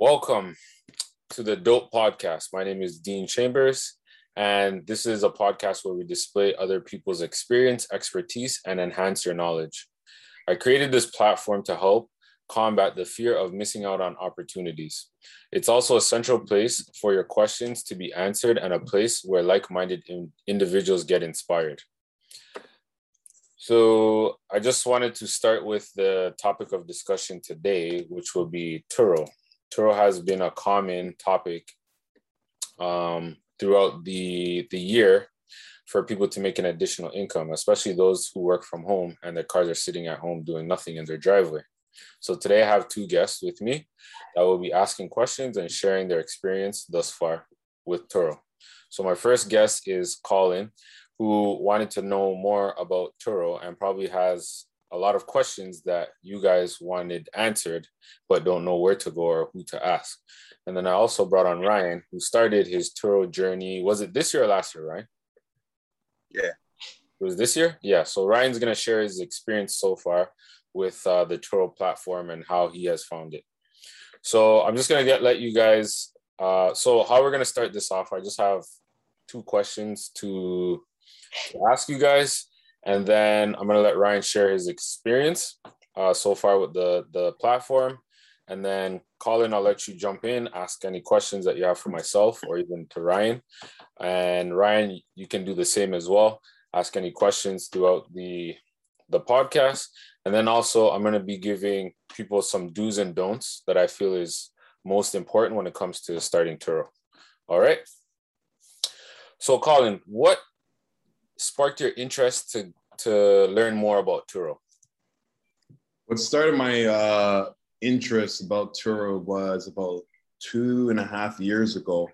Welcome to the Dope Podcast. My name is Dean Chambers, and this is a podcast where we display other people's experience, expertise, and enhance your knowledge. I created this platform to help combat the fear of missing out on opportunities. It's also a central place for your questions to be answered and a place where like minded in- individuals get inspired. So, I just wanted to start with the topic of discussion today, which will be Turo. Turo has been a common topic um, throughout the, the year for people to make an additional income, especially those who work from home and their cars are sitting at home doing nothing in their driveway. So today I have two guests with me that will be asking questions and sharing their experience thus far with Turo. So my first guest is Colin, who wanted to know more about Turo and probably has a lot of questions that you guys wanted answered, but don't know where to go or who to ask. And then I also brought on Ryan, who started his Turo journey. Was it this year or last year, Ryan? Yeah. It was this year? Yeah. So Ryan's going to share his experience so far with uh, the Turo platform and how he has found it. So I'm just going to get let you guys. Uh, so how we're going to start this off, I just have two questions to, to ask you guys and then I'm gonna let Ryan share his experience uh, so far with the the platform, and then Colin, I'll let you jump in, ask any questions that you have for myself or even to Ryan, and Ryan, you can do the same as well. Ask any questions throughout the the podcast, and then also I'm gonna be giving people some do's and don'ts that I feel is most important when it comes to starting Turo. All right. So, Colin, what sparked your interest to to learn more about Turo? What started my uh, interest about Turo was about two and a half years ago.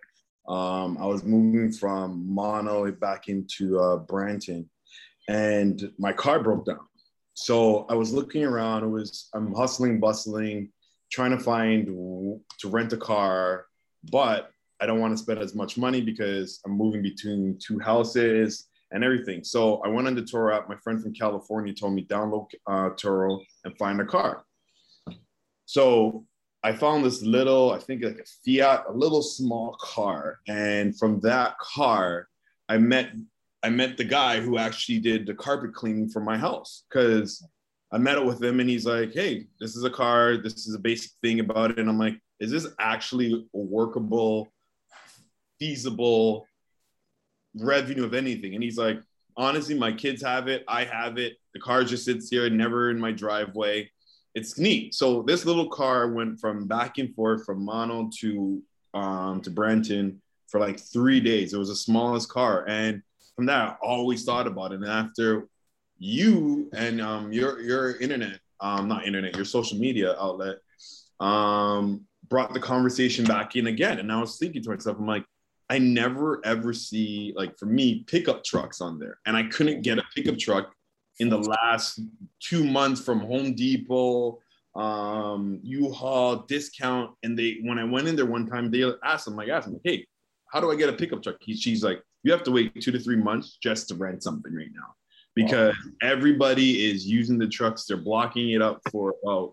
Um, I was moving from Mono back into uh, Brampton, and my car broke down. So I was looking around. It was I'm hustling, bustling, trying to find to rent a car, but I don't want to spend as much money because I'm moving between two houses and everything. So I went on the Turo app. My friend from California told me download uh, Turo and find a car. So I found this little, I think like a Fiat, a little small car, and from that car, I met I met the guy who actually did the carpet cleaning for my house because I met it with him and he's like, hey, this is a car. This is a basic thing about it. And I'm like, is this actually a workable, feasible revenue of anything. And he's like, honestly, my kids have it. I have it. The car just sits here, never in my driveway. It's neat. So this little car went from back and forth from Mono to um, to Brampton for like three days. It was the smallest car, and from that, I always thought about it. And after you and um, your your internet, um, not internet, your social media outlet, um, brought the conversation back in again, and I was thinking to myself, I'm like, I never ever see like for me pickup trucks on there, and I couldn't get a pickup truck in the last two months from Home Depot, um, U-Haul discount. And they when I went in there one time, they asked them like, asked them, hey, how do I get a pickup truck? He, she's like, you have to wait two to three months just to rent something right now because wow. everybody is using the trucks. They're blocking it up for about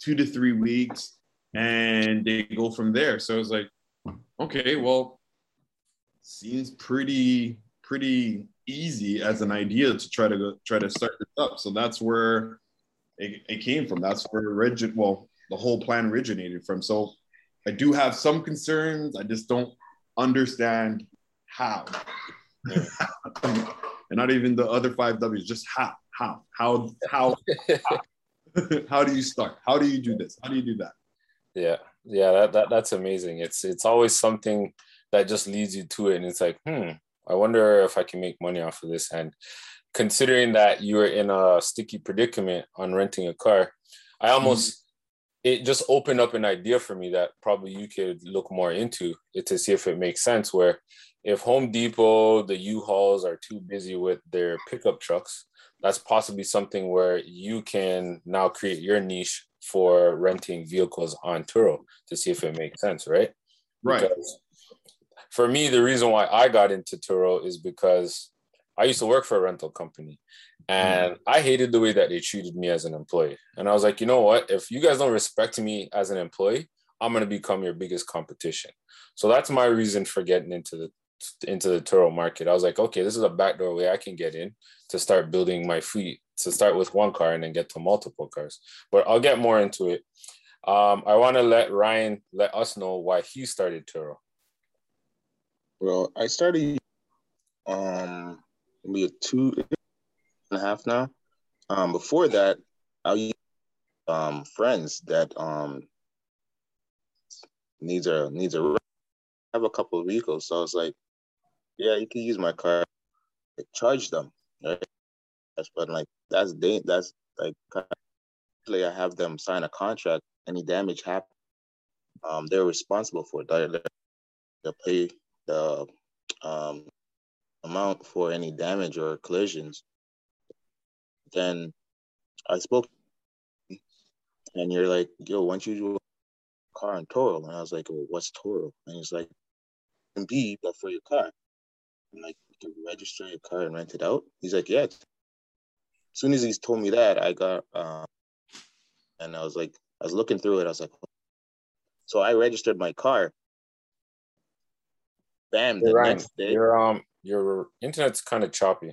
two to three weeks, and they go from there. So I was like, okay, well, seems pretty pretty easy as an idea to try to go, try to start this up. So that's where it, it came from. That's where rigid well the whole plan originated from. So I do have some concerns. I just don't understand how. and not even the other five W's, just how, how, how, how, how, do you start? How do you do this? How do you do that? Yeah, yeah, that, that that's amazing. It's it's always something that just leads you to it and it's like hmm i wonder if i can make money off of this and considering that you were in a sticky predicament on renting a car i mm-hmm. almost mm-hmm. it just opened up an idea for me that probably you could look more into it to see if it makes sense where if home depot the u-hauls are too busy with their pickup trucks that's possibly something where you can now create your niche for renting vehicles on Turo to see if it makes sense, right? Right. Because for me, the reason why I got into Turo is because I used to work for a rental company and mm. I hated the way that they treated me as an employee. And I was like, you know what? If you guys don't respect me as an employee, I'm going to become your biggest competition. So that's my reason for getting into the into the Turo market. I was like, okay, this is a backdoor way I can get in to start building my fleet, to start with one car and then get to multiple cars. But I'll get more into it. Um, I want to let Ryan let us know why he started Turo. Well, I started um maybe a two and a half now. Um, before that, I um friends that um needs a needs a I have a couple of vehicles, so I was like, yeah, you can use my car, charge them, right? But like that's that's like like I have them sign a contract. Any damage happen, um, they're responsible for it. They'll pay the um amount for any damage or collisions. Then I spoke, and you're like, "Yo, why don't you do a car in Turo?" And I was like, "Well, what's Turo?" And he's like, "And B, but for your car." I'm like, "You can register your car and rent it out." He's like, "Yeah." As soon as he's told me that, I got, um, and I was like, I was looking through it. I was like, so I registered my car. Bam! The Ryan, next day, your um your internet's kind of choppy.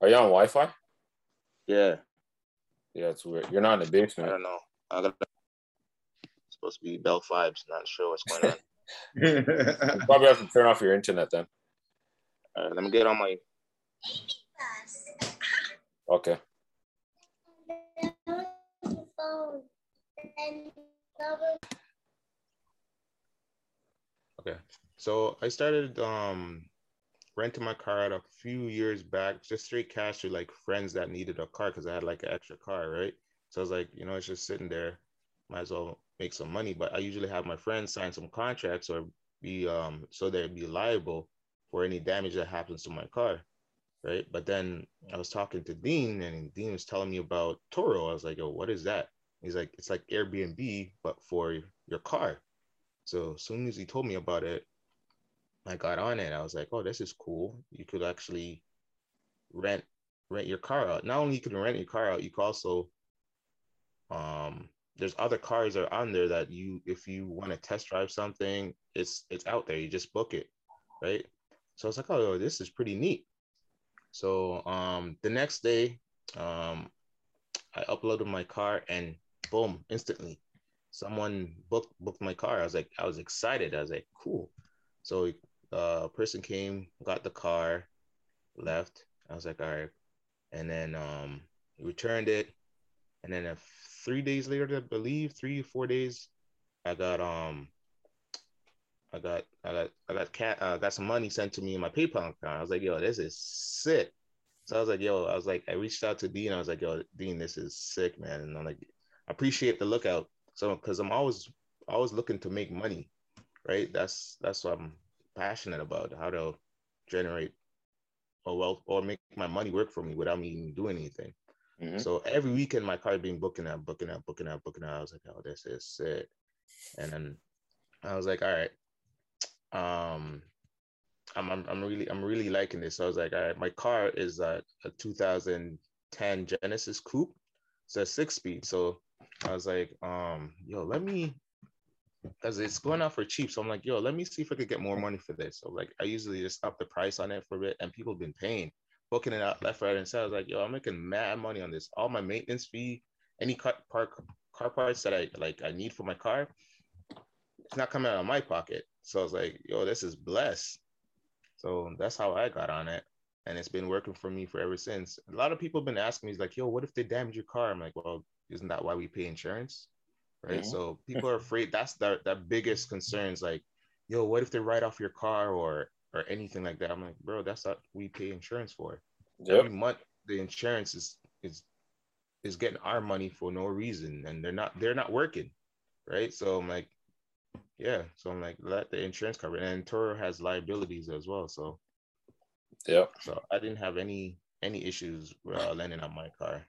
Are you on Wi-Fi? yeah. Yeah, it's weird. You're not in the basement. I don't know. I got supposed to be Bell Fives. Not sure what's going on. You probably have to turn off your internet then. All right, let me get on my. Okay. Okay, so I started um renting my car out a few years back, just straight cash to like friends that needed a car because I had like an extra car, right? So I was like, you know, it's just sitting there, might as well make some money. But I usually have my friends sign some contracts or be um so they'd be liable for any damage that happens to my car, right? But then I was talking to Dean and Dean was telling me about Turo. I was like, oh, what is that? He's like, it's like Airbnb, but for your car. So as soon as he told me about it, I got on it. I was like, oh, this is cool. You could actually rent rent your car out. Not only you can rent your car out, you can also um there's other cars that are on there that you if you want to test drive something, it's it's out there. You just book it, right? So I was like, oh, this is pretty neat. So um the next day, um I uploaded my car and boom, instantly someone booked booked my car. I was like, I was excited. I was like, cool. So uh person came, got the car, left. I was like, all right. And then um returned it. And then a three days later, I believe, three, four days, I got um I got I got I got cat uh, got some money sent to me in my PayPal account. I was like, yo, this is sick. So I was like, yo, I was like, I reached out to Dean. I was like, yo, Dean, this is sick, man. And I'm like, appreciate the lookout. So because I'm always always looking to make money, right? That's that's what I'm passionate about. How to generate or well or make my money work for me without me even doing anything. Mhm. So every weekend my car being booking out, booking out, booking out, booking out. I was like, oh, this is sick. And then I was like, all right. Um I'm, I'm I'm really I'm really liking this. So I was like, all right, my car is a, a 2010 Genesis Coupe. It's a six speed. So I was like, um, yo, let me because it's going out for cheap. So I'm like, yo, let me see if I could get more money for this. So like I usually just up the price on it for a bit and people have been paying, booking it out left, right, and center. I was like, yo, I'm making mad money on this. All my maintenance fee, any car park car parts that I like I need for my car, it's not coming out of my pocket. So I was like, yo, this is blessed. So that's how I got on it. And it's been working for me for ever since. A lot of people have been asking me, like, yo, what if they damage your car? I'm like, well, isn't that why we pay insurance? Right. Mhm. So people are afraid. That's their, their biggest concerns. Like, yo, what if they write off your car or or anything like that? I'm like, bro, that's what we pay insurance for. Yep. Every month the insurance is is is getting our money for no reason and they're not they're not working. Right. So I'm like, yeah. So I'm like, let the insurance cover it. And Turo has liabilities as well. So Yep. so I didn't have any any issues uh, landing on my car.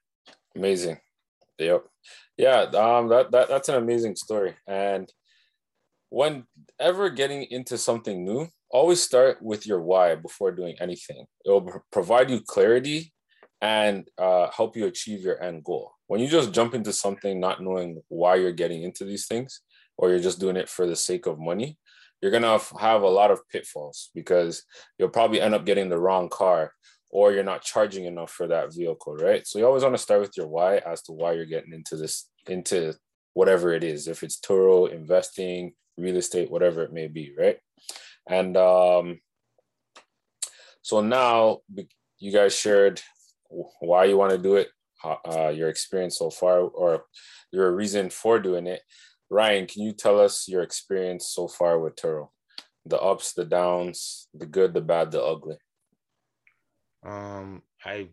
Amazing. Yep. Yeah. Um. That that that's an amazing story. And whenever getting into something new, always start with your why before doing anything. It will provide you clarity and uh, help you achieve your end goal. when you just jump into something not knowing why you're getting into these things, or you're just doing it for the sake of money, you're gonna have a lot of pitfalls because you'll probably end up getting the wrong car or you're not charging enough for that vehicle, right? So you always want to start with your why as to why you're getting into this, into whatever it is, if it's Turo, investing, real estate, whatever it may be, right? And um, so now you guys shared why you want to do it, uh, your experience so far, or your reason for doing it. Ryan, can you tell us your experience so far with Turo? The ups, the downs, the good, the bad, the ugly. Um, I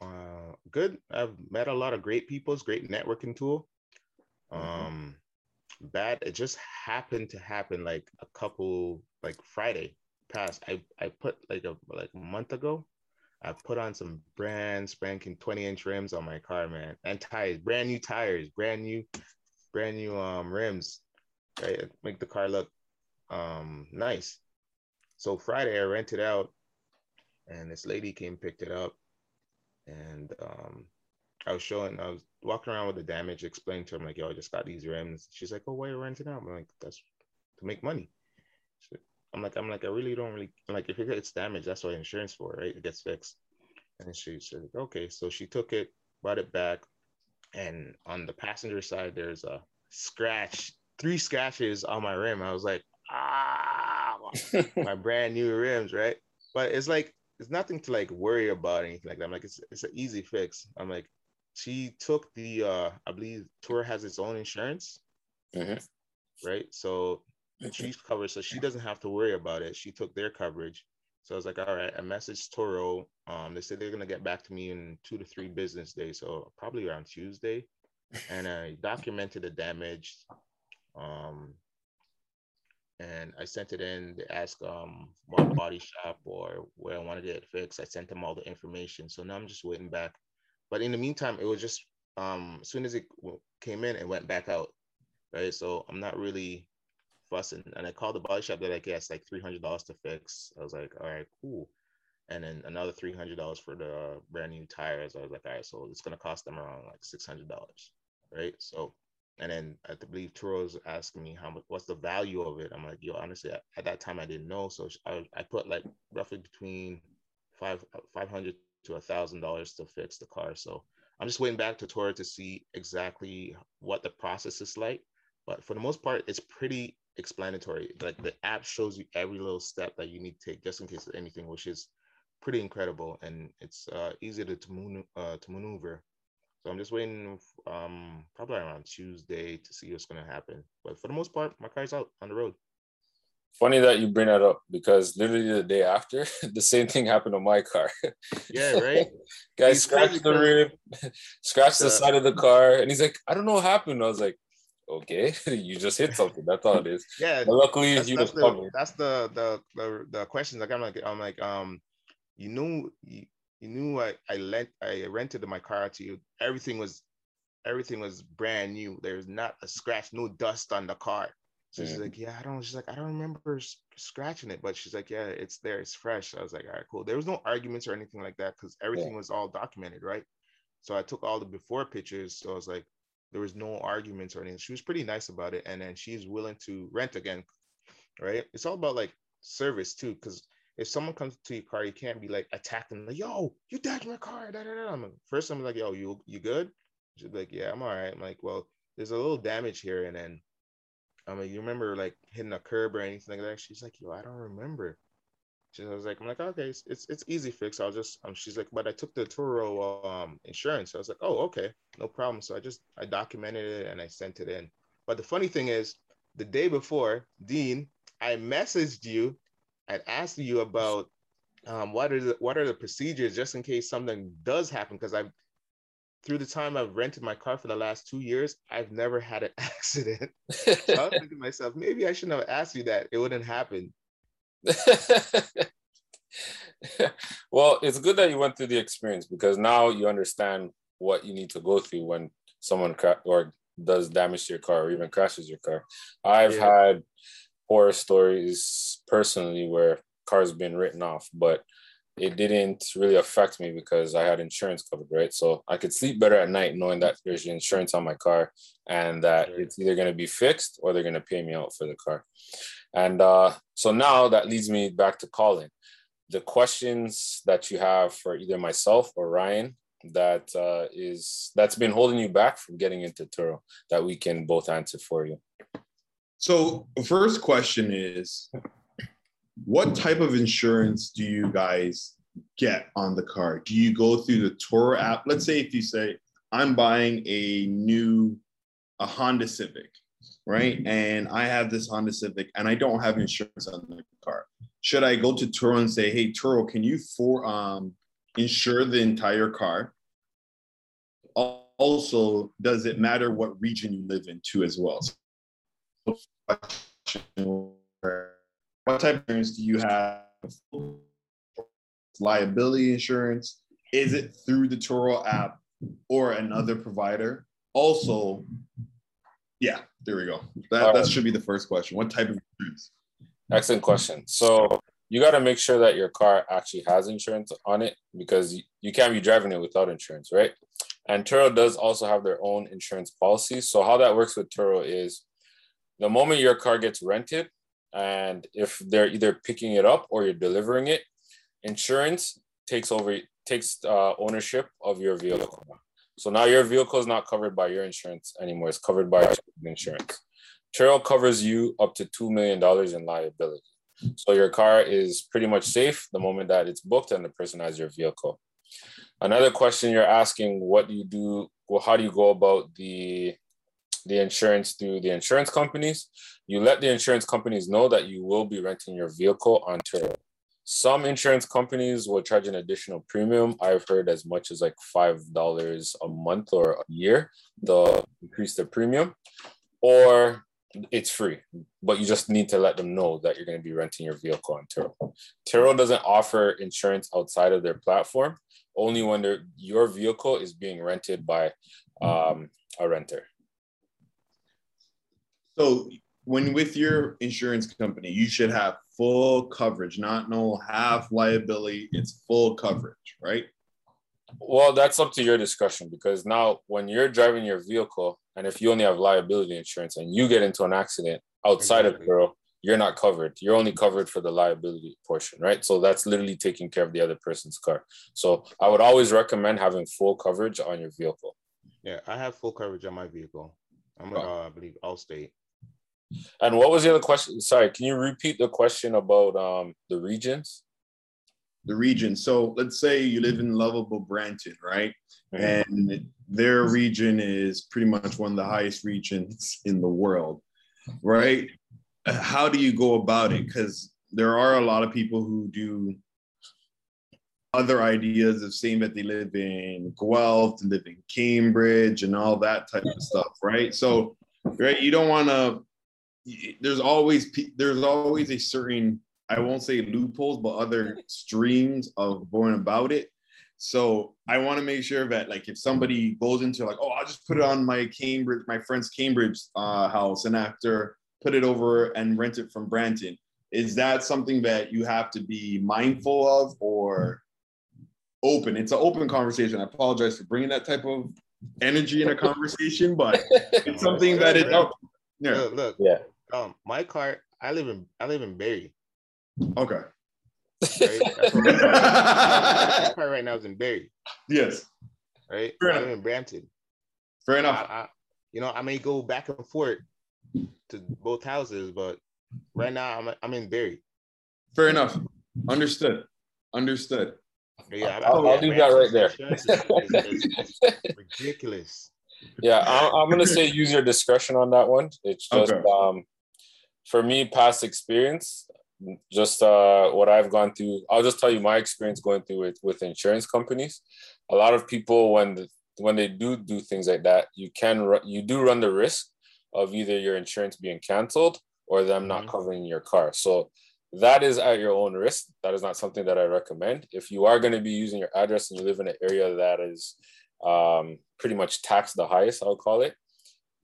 uh good. I've met a lot of great people. It's great networking tool. Mm-hmm. Um, bad. It just happened to happen like a couple like Friday past. I I put like a like a month ago. I put on some brand spanking 20 inch rims on my car, man, and tires, brand new tires, brand new, brand new um rims, right? Make the car look um nice. So Friday I rented out and this lady came picked it up and um I was showing I was walking around with the damage, explaining to her, I'm like, yo, I just got these rims. She's like, Oh, why are you renting out? I'm like, that's to make money. I'm like, I'm like, I really don't really I'm like if it gets damaged, that's what insurance for, right? It gets fixed. And she said, Okay. So she took it, brought it back, and on the passenger side, there's a scratch, three scratches on my rim. I was like, ah, my brand new rims, right? But it's like it's nothing to like worry about anything like that. I'm like, it's it's an easy fix. I'm like, she took the uh I believe Turo has its own insurance. Mm-hmm. Right. So she's covered, so she doesn't have to worry about it. She took their coverage. So I was like, all right, I messaged Turo. Um, they said they're gonna get back to me in two to three business days, so probably around Tuesday. And I documented the damage. Um, and I sent it in. to ask um what body shop or where I wanted it fixed. I sent them all the information. So now I'm just waiting back. But in the meantime, it was just um as soon as it came in, it went back out. Right. So I'm not really fussing. And I called the body shop. They're like, yeah, it's like three hundred dollars to fix. I was like, all right, cool. And then another three hundred dollars for the brand new tires. I was like, all right, so it's gonna cost them around like six hundred dollars, right? So and then I believe Turo's asking me how much, what's the value of it. I'm like, yo, honestly, at, at that time I didn't know, so I, I put like roughly between five five hundred to a thousand dollars to fix the car. So I'm just waiting back to Turo to see exactly what the process is like. But for the most part, it's pretty explanatory. Like the app shows you every little step that you need to take just in case of anything, which is pretty incredible and it's uh, easy to to, uh, to maneuver. So I'm just waiting um, probably around Tuesday to see what's going to happen. But for the most part, my car's out on the road. Funny that you bring that up because literally the day after, the same thing happened on my car. Yeah, right. Guys scratched the rim, scratched the side of the car, and he's like, "I don't know what happened." I was like, "Okay, you just hit something. That's all it is." Yeah. But luckily, that's, you that's the, That's the the the the questions. Like I'm like I'm like um, you know, you, you knew I I lent I rented my car to you. Everything was everything was brand new. There's not a scratch, no dust on the car. So she's like, yeah, I don't. She's like, I don't remember scratching it, but she's like, yeah, it's there, it's fresh. I was like, all right, cool. There was no arguments or anything like that because everything yeah. was all documented, right? So I took all the before pictures. So I was like, there was no arguments or anything. She was pretty nice about it, and then she's willing to rent again, right? It's all about like service too, because if someone comes to your car, you can't be like attacking, like, yo, you damaged my car. Da, da, da. I'm like, first, I'm like, yo, you you good? She's like, yeah, I'm all right. I'm like, well, there's a little damage here. And then I'm like, you remember like hitting a curb or anything like that? She's like, yo, I don't remember. She was like, I'm like, okay, it's it's, it's easy fix. I'll just um she's like, but I took the Turo um insurance. I was like, oh, okay, no problem. So I just I documented it and I sent it in. But the funny thing is, the day before, Dean, I messaged you I'd asked you about um, what are the what are the procedures just in case something does happen because I've through the time I've rented my car for the last two years, I've never had an accident. so I was thinking to myself, maybe I shouldn't have asked you that. It wouldn't happen. well, it's good that you went through the experience because now you understand what you need to go through when someone cra- or does damage to your car or even crashes your car. I've yeah. had horror stories personally where cars been written off, but it didn't really affect me because I had insurance covered, right? So I could sleep better at night knowing that there's insurance on my car and that it's either going to be fixed or they're going to pay me out for the car. And uh, so now that leads me back to Colin. The questions that you have for either myself or Ryan that uh, is that's been holding you back from getting into Turo that we can both answer for you. So, first question is what type of insurance do you guys get on the car? Do you go through the Turo app? Let's say if you say, I'm buying a new a Honda Civic, right? And I have this Honda Civic and I don't have insurance on the car. Should I go to Turo and say, hey, Turo, can you for um insure the entire car? Also, does it matter what region you live in too as well? What type of insurance do you have? Liability insurance? Is it through the Turo app or another provider? Also, yeah, there we go. That, that should be the first question. What type of insurance? Excellent question. So you got to make sure that your car actually has insurance on it because you can't be driving it without insurance, right? And Turo does also have their own insurance policy. So how that works with Turo is the moment your car gets rented, and if they're either picking it up or you're delivering it, insurance takes over takes uh, ownership of your vehicle. So now your vehicle is not covered by your insurance anymore. It's covered by insurance. Turo covers you up to $2 million in liability. So your car is pretty much safe the moment that it's booked and the person has your vehicle. Another question you're asking, what do you do? Well, how do you go about the the insurance through the insurance companies? You let the insurance companies know that you will be renting your vehicle on Turo. Some insurance companies will charge an additional premium. I've heard as much as like five dollars a month or a year. They'll increase the premium, or it's free, but you just need to let them know that you're going to be renting your vehicle on Turo. Turo doesn't offer insurance outside of their platform, only when your vehicle is being rented by um, a renter. So when with your insurance company, you should have full coverage, not no half liability. It's full coverage, right? Well, that's up to your discussion because now when you're driving your vehicle and if you only have liability insurance and you get into an accident outside exactly. of Turo, you're not covered. You're only covered for the liability portion, right? So that's literally taking care of the other person's car. So I would always recommend having full coverage on your vehicle. Yeah, I have full coverage on my vehicle. I'm, uh, I believe, Allstate. And what was the other question? Sorry, can you repeat the question about um, the regions? The region. So let's say you live in lovable Brampton, right? Mm-hmm. And their region is pretty much one of the highest regions in the world, right? How do you go about it? Because there are a lot of people who do other ideas of saying that they live in Guelph, live in Cambridge, and all that type of stuff, right? So, right, you don't want to there's always there's always a certain I won't say loopholes, but other streams of going about it. So I want to make sure that like if somebody goes into like, oh, I'll just put it on my Cambridge, my friend's Cambridge uh, house, and after put it over and rent it from Brampton, is that something that you have to be mindful of or open? It's an open conversation. I apologize for bringing that type of energy in a conversation, but it's something that it. Oh, yeah. Look, look, yeah. Um, my car, I live in I live in Barrie. Okay. Right? my car right now is in Barrie. Yes. Right. Fair I live in Brampton. Fair enough. I, I, you know, I may go back and forth to both houses, but right now I'm I'm in Barrie. Fair enough. Understood. Understood. Yeah, I'll, I'll leave that right there. ridiculous. Yeah, I'm, I'm, gonna say use your discretion on that one. It's just okay. um, for me, past experience, just uh, what I've gone through. I'll just tell you my experience going through it with insurance companies. A lot of people, when the, when they do do things like that, you can you do run the risk of either your insurance being canceled or them not mm-hmm. covering your car. So that is at your own risk. That is not something that I recommend. If you are going to be using your address and you live in an area that is um, pretty much taxed the highest, I'll call it,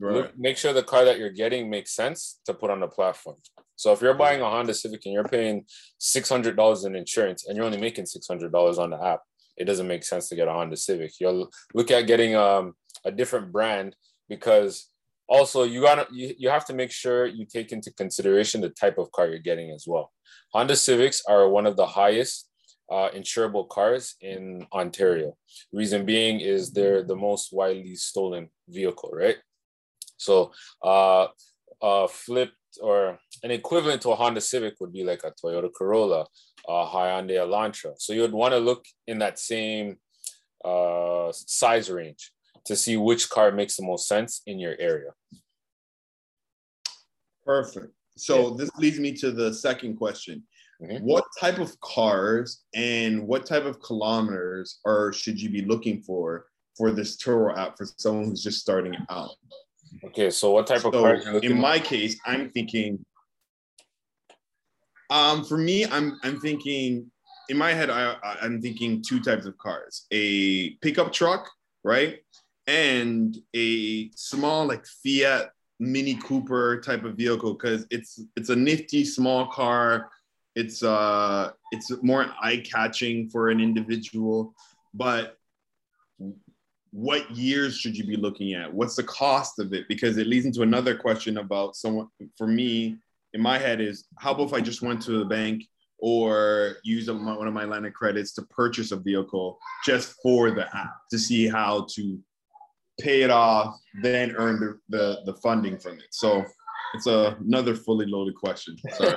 Right. Look, make sure the car that you're getting makes sense to put on the platform. So if you're buying a Honda Civic and you're paying six hundred dollars in insurance and you're only making six hundred dollars on the app, it doesn't make sense to get a Honda Civic. You'll look at getting um, a different brand because also you gotta you, you have to make sure you take into consideration the type of car you're getting as well. Honda Civics are one of the highest uh, insurable cars in Ontario. Reason being is they're the most widely stolen vehicle, right? So uh, uh, flipped or an equivalent to a Honda Civic would be like a Toyota Corolla, a Hyundai Elantra. So you would want to look in that same uh, size range to see which car makes the most sense in your area. Perfect. So yeah. this leads me to the second question. Mm-hmm. What type of cars and what type of kilometers or should you be looking for for this Turo app for someone who's just starting out? Okay, so what type so of cars? In my case, I'm thinking. Um, for me, I'm I'm thinking in my head, I I'm thinking two types of cars: a pickup truck, right, and a small like Fiat Mini Cooper type of vehicle because it's it's a nifty small car it's uh it's more eye-catching for an individual but what years should you be looking at? What's the cost of it? Because it leads into another question about someone for me in my head is how about if i just went to the bank or use a, one of my line of credits to purchase a vehicle just for the app to see how to pay it off then earn the, the, the funding from it? So it's a, another fully loaded question.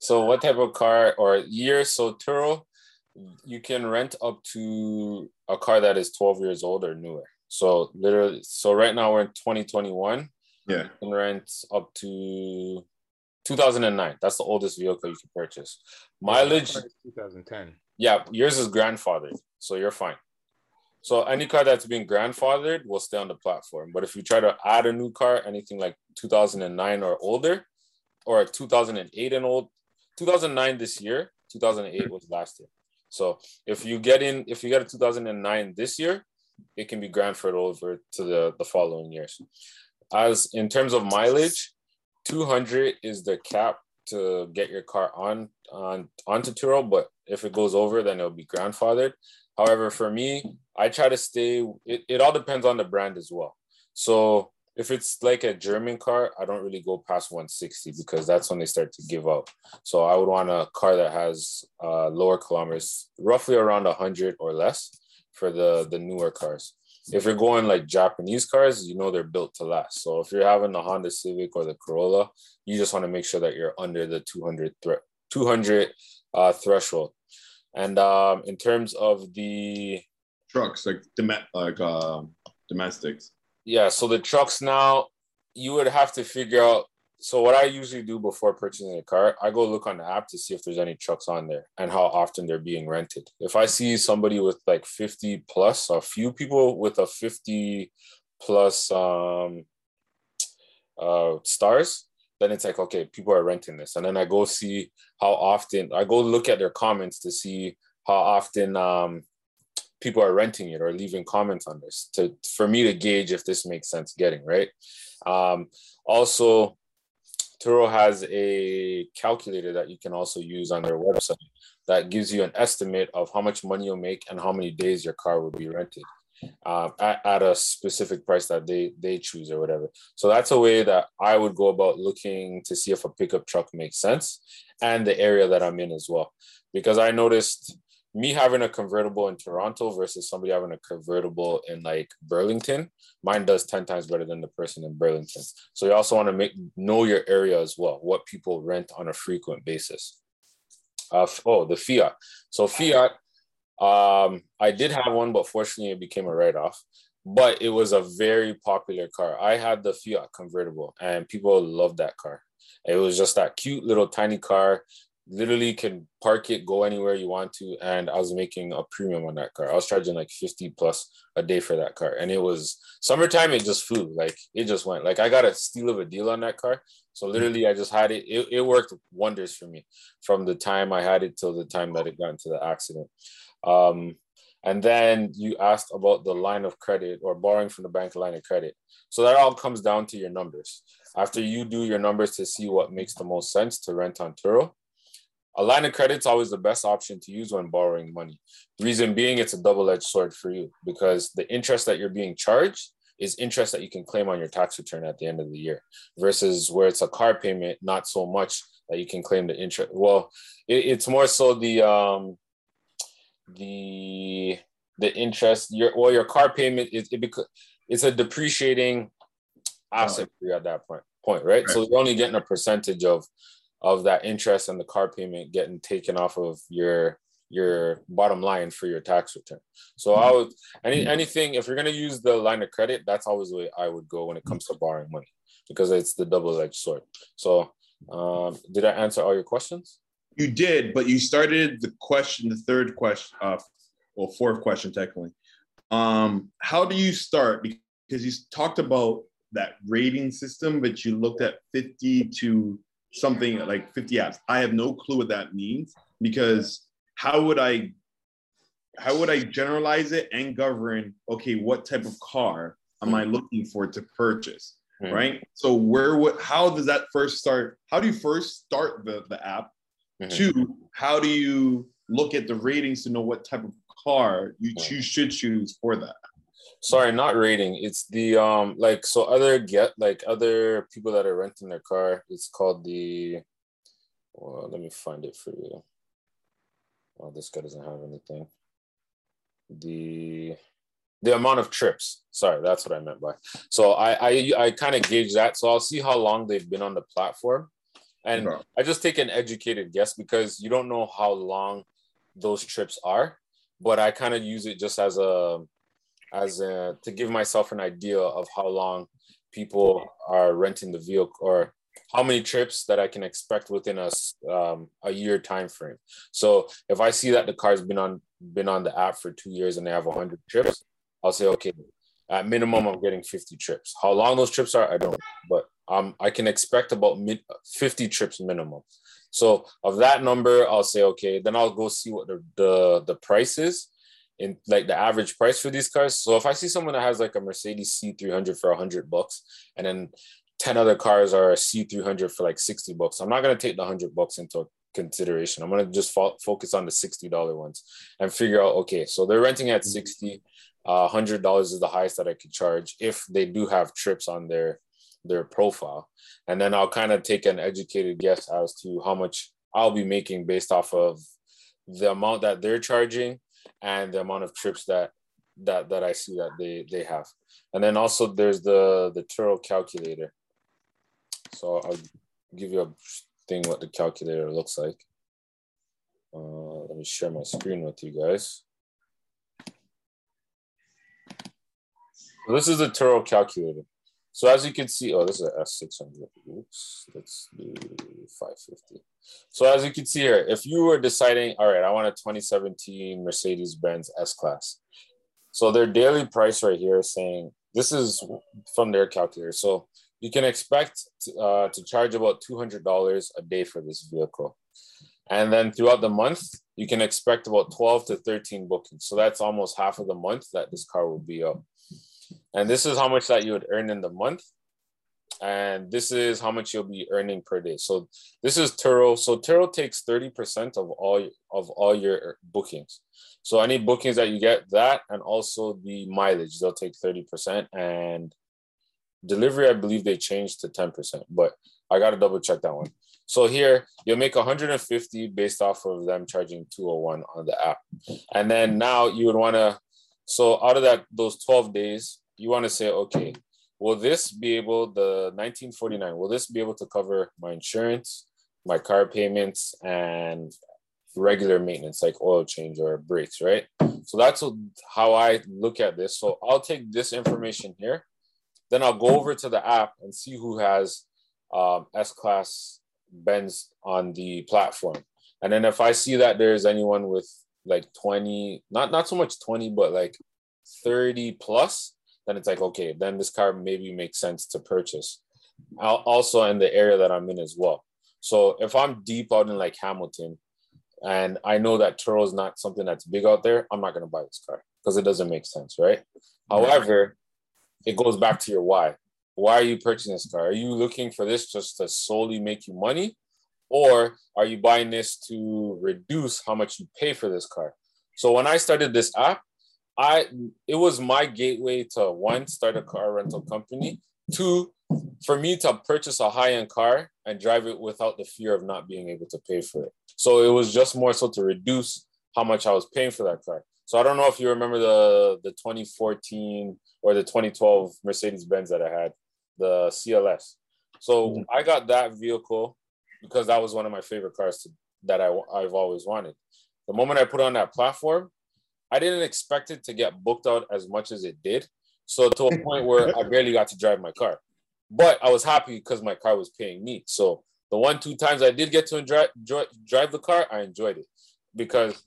So what type of car or year? So Turo, you can rent up to a car that is 12 years old or newer. So literally, so right now we're in 2021. Yeah. You can rent up to 2009. That's the oldest vehicle you can purchase. Mileage. 2010. Yeah, yours is grandfathered, so you're fine. So any car that's been grandfathered will stay on the platform. But if you try to add a new car, anything like 2009 or older, or 2008 and old, 2009 this year, 2008 was last year. So if you get in, if you get a 2009 this year, it can be grandfathered over to the, the following years. As in terms of mileage, 200 is the cap to get your car on on onto Turo, but if it goes over, then it'll be grandfathered. However, for me, I try to stay. It, it all depends on the brand as well. So if it's like a German car, I don't really go past 160 because that's when they start to give out. So I would want a car that has uh, lower kilometers, roughly around 100 or less for the, the newer cars. If you're going like Japanese cars, you know they're built to last. So if you're having the Honda Civic or the Corolla, you just want to make sure that you're under the 200 thre- 200 uh, threshold. And um, in terms of the trucks, like dom- like uh, domestics, yeah, so the trucks now, you would have to figure out. So what I usually do before purchasing a car, I go look on the app to see if there's any trucks on there and how often they're being rented. If I see somebody with like 50 plus, a few people with a 50 plus um, uh, stars, then it's like, okay, people are renting this. And then I go see how often, I go look at their comments to see how often um, people are renting it or leaving comments on this to for me to gauge if this makes sense getting right? Um, also turo has a calculator that you can also use on their website that gives you an estimate of how much money you'll make and how many days your car will be rented uh, at, at a specific price that they they choose or whatever. So that's a way that i would go about looking to see if a pickup truck makes sense and the area that i'm in as well. Because i noticed me having a convertible in Toronto versus somebody having a convertible in like Burlington, mine does 10 times better than the person in Burlington. So you also want to make know your area as well, what people rent on a frequent basis. Uh, oh, the Fiat. So Fiat, um, I did have one, but fortunately it became a write-off. But it was a very popular car. I had the Fiat convertible and people loved that car. It was just that cute little tiny car literally can park it, go anywhere you want to. And I was making a premium on that car. I was charging like 50 plus a day for that car. And it was summertime, it just flew. Like it just went. Like I got a steal of a deal on that car. So literally I just had it. It, it worked wonders for me from the time I had it till the time that it got into the accident. Um, And then you asked about the line of credit or borrowing from the bank line of credit. So that all comes down to your numbers. After you do your numbers to see what makes the most sense to rent on Turo, a line of credit is always the best option to use when borrowing money. Reason being, it's a double edged sword for you because the interest that you're being charged is interest that you can claim on your tax return at the end of the year versus where it's a car payment, not so much that you can claim the interest. Well, it, it's more so the um, the the interest your well, your car payment is it because it's a depreciating asset for you at that point point right? right so you're only getting a percentage of of that interest and the car payment getting taken off of your your bottom line for your tax return. So I would any anything if you're gonna use the line of credit, that's always the way I would go when it comes to borrowing money because it's the double-edged sword. So um, did I answer all your questions? You did, but you started the question, the third question, uh, well, fourth question technically. Um, how do you start? Because you talked about that rating system, but you looked at 50 to something like 50 apps. I have no clue what that means because how would I how would I generalize it and govern okay what type of car am I looking for to purchase mm-hmm. right so where would how does that first start how do you first start the the app mm-hmm. two how do you look at the ratings to know what type of car you mm-hmm. choose, should choose for that sorry not rating it's the um like so other get like other people that are renting their car it's called the well, let me find it for you well this guy doesn't have anything. The the amount of trips. Sorry, that's what I meant by. So I I, I kind of gauge that. So I'll see how long they've been on the platform, and I just take an educated guess because you don't know how long those trips are. But I kind of use it just as a as a, to give myself an idea of how long people are renting the vehicle or how many trips that I can expect within a um, a year time frame. So if I see that the car's been on been on the app for two years and they have 100 trips, I'll say okay. At minimum, I'm getting 50 trips. How long those trips are, I don't. But um, I can expect about 50 trips minimum. So of that number, I'll say okay. Then I'll go see what the the, the price is in like the average price for these cars. So if I see someone that has like a Mercedes C300 for 100 bucks and then 10 other cars are a C300 for like 60 bucks. I'm not going to take the 100 bucks into consideration. I'm going to just fo- focus on the $60 ones and figure out, okay, so they're renting at 60, uh, $100 is the highest that I could charge if they do have trips on their their profile. And then I'll kind of take an educated guess as to how much I'll be making based off of the amount that they're charging and the amount of trips that that that I see that they they have. And then also there's the the Turo calculator. So I'll give you a thing what the calculator looks like. Uh, let me share my screen with you guys. So this is the Turo calculator. So as you can see, oh, this is a S600. Oops, let's do 550. So as you can see here, if you were deciding, all right, I want a 2017 Mercedes-Benz S-Class. So their daily price right here is saying, this is from their calculator. So you can expect uh, to charge about $200 a day for this vehicle. And then throughout the month, you can expect about 12 to 13 bookings. So that's almost half of the month that this car will be up. And this is how much that you would earn in the month. And this is how much you'll be earning per day. So this is Turo. So Turo takes 30% of all of all your bookings. So any bookings that you get, that and also the mileage, they'll take 30%. And Delivery, I believe they changed to 10%, but I got to double check that one. So here you'll make 150 based off of them charging 201 on the app. And then now you would want to, so out of that, those 12 days, you want to say, okay, will this be able, the 1949, will this be able to cover my insurance, my car payments, and regular maintenance like oil change or brakes, right? So that's how I look at this. So I'll take this information here then I'll go over to the app and see who has um, S class Benz on the platform. And then if I see that there's anyone with like 20, not not so much 20, but like 30 plus, then it's like, okay, then this car maybe makes sense to purchase. I'll also in the area that I'm in as well. So if I'm deep out in like Hamilton, and I know that Turo is not something that's big out there, I'm not going to buy this car because it doesn't make sense, right? However, it goes back to your why. Why are you purchasing this car? Are you looking for this just to solely make you money? Or are you buying this to reduce how much you pay for this car? So when I started this app, I it was my gateway to one, start a car rental company, two, for me to purchase a high-end car and drive it without the fear of not being able to pay for it. So it was just more so to reduce how much I was paying for that car. So I don't know if you remember the the 2014 or the 2012 Mercedes Benz that I had, the CLS. So mm-hmm. I got that vehicle because that was one of my favorite cars to, that I, I've always wanted. The moment I put on that platform, I didn't expect it to get booked out as much as it did. So to a point where I barely got to drive my car. But I was happy because my car was paying me. So the one, two times I did get to enjoy, enjoy drive the car, I enjoyed it because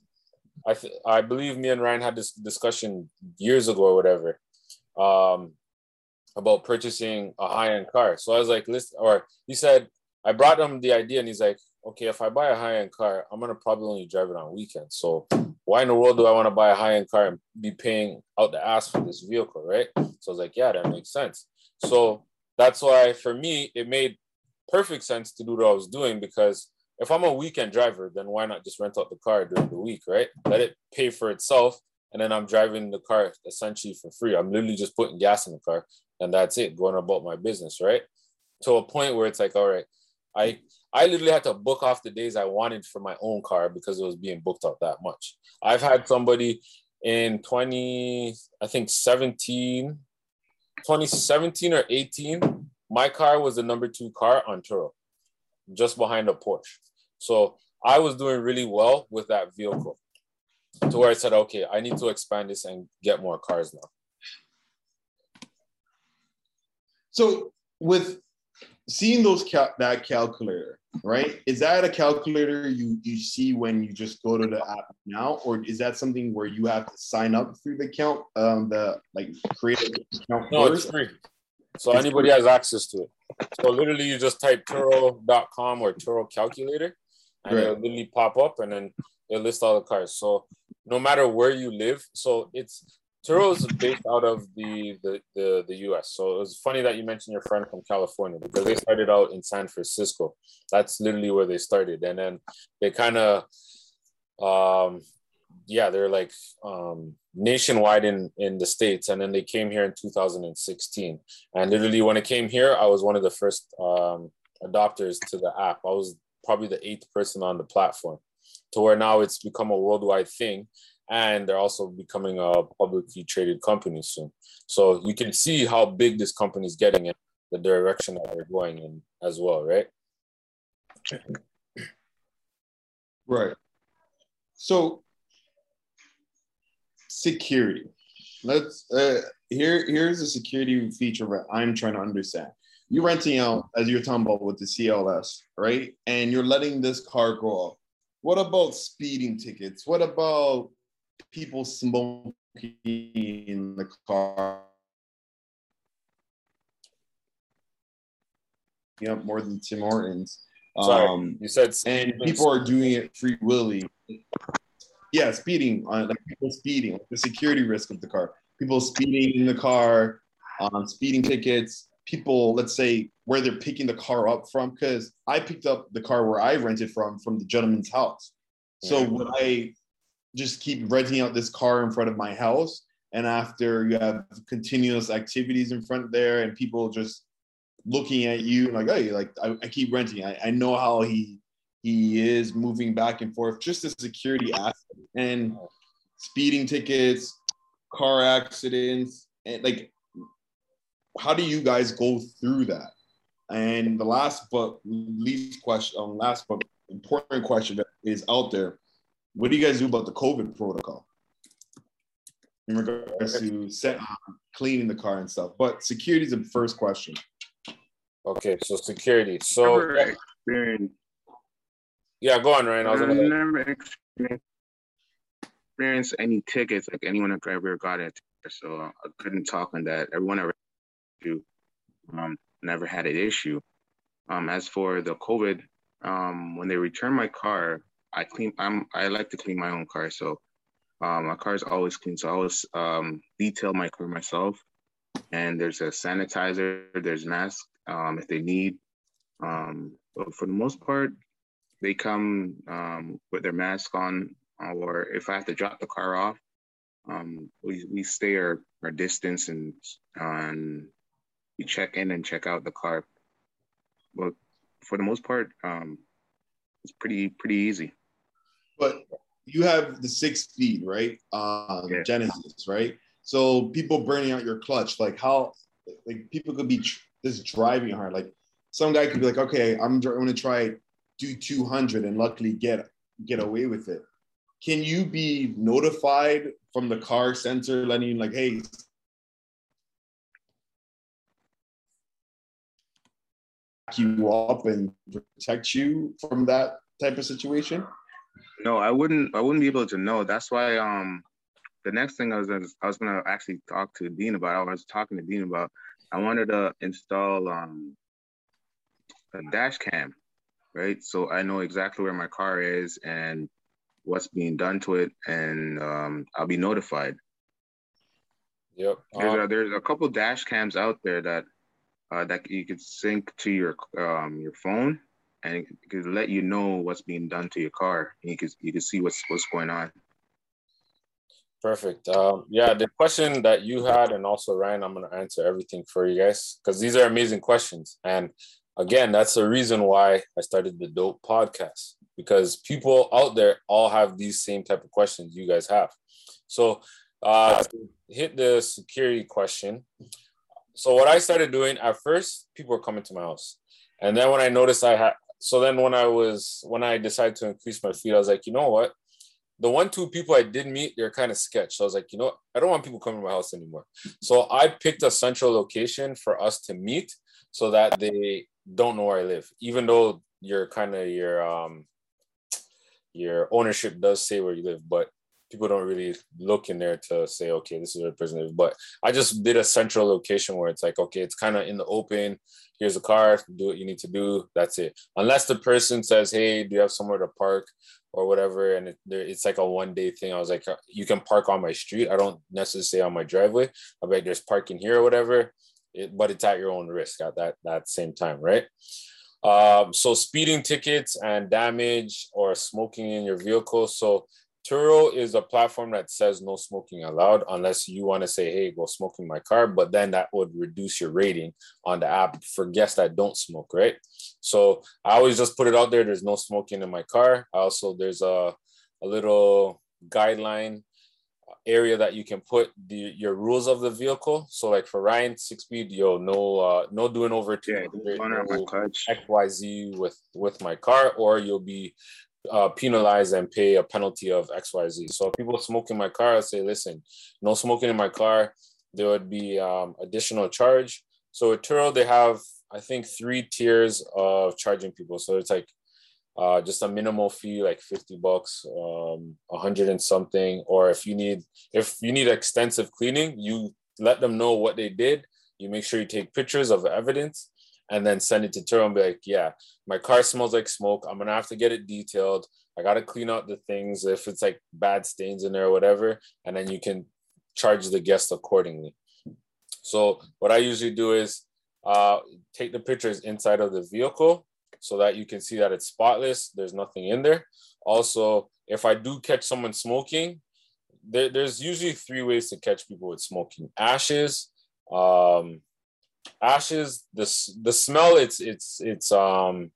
I th- I believe me and Ryan had this discussion years ago or whatever um, about purchasing a high end car. So I was like, listen, or he said, I brought him the idea and he's like, okay, if I buy a high end car, I'm gonna probably only drive it on weekends. So why in the world do I want to buy a high end car and be paying out the ass for this vehicle, right? So I was like, yeah, that makes sense. So that's why for me it made perfect sense to do what I was doing because if I'm a weekend driver, then why not just rent out the car during the week, right? Let it pay for itself, and then I'm driving the car essentially for free. I'm literally just putting gas in the car, and that's it, going about my business, right? To a point where it's like, all right, I I literally had to book off the days I wanted for my own car because it was being booked out that much. I've had somebody in 20, I think 17, 2017 or 18, my car was the number two car on Turo, just behind a Porsche. So I was doing really well with that vehicle to where I said, okay, I need to expand this and get more cars now. So with seeing those cal- that calculator, right? Is that a calculator you you see when you just go to the app now, or is that something where you have to sign up through the account, um, the like create an account? No, first? it's free. So it's anybody free. has access to it. So literally, you just type Turo.com or Turo calculator, and right. it'll literally pop up, and then it lists all the cars. So no matter where you live, so it's Turo is based out of the, the, the the U.S. So it was funny that you mentioned your friend from California because they started out in San Francisco. That's literally where they started, and then they kind of, um, yeah, they're like um, nationwide in in the states, and then they came here in 2016. And literally, when it came here, I was one of the first um, adopters to the app. I was probably the eighth person on the platform, to where now it's become a worldwide thing and they're also becoming a publicly traded company soon. So you can see how big this company is getting and the direction that they're going in as well, right? Right. So security. Let's uh, here. Here's a security feature that I'm trying to understand. You're renting out, as you're talking about with the CLS, right? And you're letting this car go up. What about speeding tickets? What about people smoking in the car. Yeah, more than Tim Hortons. Sorry, um, you said, and people are doing it free willy. Yeah, speeding on uh, like people speeding, the security risk of the car. People speeding in the car, um, speeding tickets. People, let's say, where they're picking the car up from, because I picked up the car where I rented from from the gentleman's house. So yeah. when I just keep renting out this car in front of my house. And after you have continuous activities in front there and people just looking at you like, hey, like I, I keep renting. I, I know how he he is moving back and forth, just a security aspect and speeding tickets, car accidents, and like how do you guys go through that? And the last but least question, um, last but important question that is out there what do you guys do about the COVID protocol in regards to set, cleaning the car and stuff? But security is the first question. Okay, so security. So yeah, go on, Ryan. I was I never experienced any tickets like anyone ever got it, so I couldn't talk on that. Everyone ever um, never had an issue. Um, as for the COVID, um, when they returned my car, I clean. I'm I like to clean my own car, so um, my car is always clean. So I always um, detail my car myself. And there's a sanitizer. There's masks um, if they need. Um, but for the most part, they come um, with their mask on. Or if I have to drop the car off, um, we we stay our, our distance and and we check in and check out the car. But for the most part, um, it's pretty pretty easy. But you have the six speed, right? Um, yeah. Genesis, right? So people burning out your clutch, like how, like people could be tr- just driving hard. Like some guy could be like, okay, I'm, dr- I'm gonna try do 200 and luckily get get away with it. Can you be notified from the car sensor letting you like, hey, you up and protect you from that type of situation? No, I wouldn't. I wouldn't be able to know. That's why. Um, the next thing I was I was gonna actually talk to Dean about. I was talking to Dean about. I wanted to install um a dash cam, right? So I know exactly where my car is and what's being done to it, and um, I'll be notified. Yep. There's, a, there's a couple dash cams out there that uh, that you could sync to your um, your phone, and it could let you know what's being done to your car. And you can you can see what's what's going on. Perfect. Um, yeah, the question that you had, and also Ryan, I'm going to answer everything for you guys because these are amazing questions. And again, that's the reason why I started the Dope podcast because people out there all have these same type of questions you guys have. So, uh, hit the security question. So, what I started doing at first, people were coming to my house, and then when I noticed I had so then when I was when I decided to increase my fee, I was like, you know what? The one two people I did meet, they're kind of sketch. So I was like, you know, what? I don't want people coming to my house anymore. So I picked a central location for us to meet so that they don't know where I live, even though your kind of your um your ownership does say where you live, but people don't really look in there to say, okay, this is the. But I just did a central location where it's like, okay, it's kind of in the open here's a car, do what you need to do. That's it. Unless the person says, hey, do you have somewhere to park or whatever? And it, it's like a one day thing. I was like, you can park on my street. I don't necessarily on my driveway. I'm like, there's parking here or whatever. It, but it's at your own risk at that, that same time, right? Um, so speeding tickets and damage or smoking in your vehicle. So Turo is a platform that says no smoking allowed unless you want to say, hey, go smoke in my car, but then that would reduce your rating on the app for guests that don't smoke, right? So I always just put it out there. There's no smoking in my car. Also, there's a, a little guideline area that you can put the your rules of the vehicle. So like for Ryan, six speed, yo, no uh no doing over two yeah, no XYZ with with my car, or you'll be uh, penalized and pay a penalty of XYZ. So if people smoke in my car, I say, listen, no smoking in my car. There would be um, additional charge. So at Turo, they have, I think, three tiers of charging people. So it's like uh, just a minimal fee, like 50 bucks, um, 100 and something. Or if you need, if you need extensive cleaning, you let them know what they did. You make sure you take pictures of evidence and then send it to Turo and be like, yeah, my car smells like smoke. I'm gonna have to get it detailed. I gotta clean out the things if it's like bad stains in there or whatever, and then you can charge the guest accordingly. So what I usually do is uh, take the pictures inside of the vehicle so that you can see that it's spotless. There's nothing in there. Also, if I do catch someone smoking, there, there's usually three ways to catch people with smoking: ashes, um, ashes the the smell it's it's it's um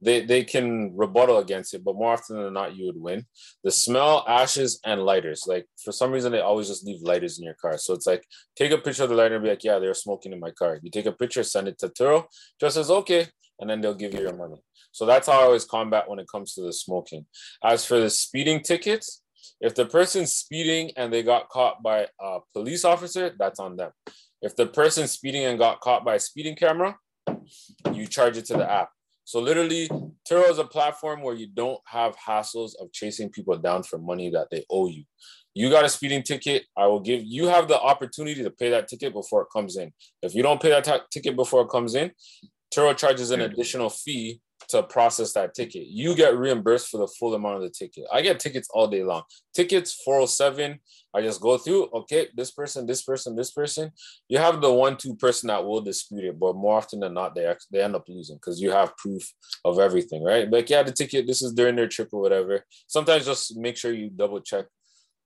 they they can rebuttal against it but more often than not you would win. The smell ashes and lighters. Like for some reason they always just leave lighters in your car. So it's like take a picture of the lighter and be like yeah they're smoking in my car. You take a picture send it to Turo just says okay and then they'll give you your money. So that's how i always combat when it comes to the smoking. As for the speeding tickets if the person's speeding and they got caught by a police officer that's on them if the person's speeding and got caught by a speeding camera, you charge it to the app. So literally, Turo is a platform where you don't have hassles of chasing people down for money that they owe you. You got a speeding ticket, I will give you have the opportunity to pay that ticket before it comes in. If you don't pay that t- ticket before it comes in, Turo charges an additional fee to process that ticket. You get reimbursed for the full amount of the ticket. I get tickets all day long. Tickets 407. I just go through, okay, this person, this person, this person. You have the one, two person that will dispute it, but more often than not, they they end up losing because you have proof of everything, right? Like, yeah, the ticket, this is during their trip or whatever. Sometimes just make sure you double check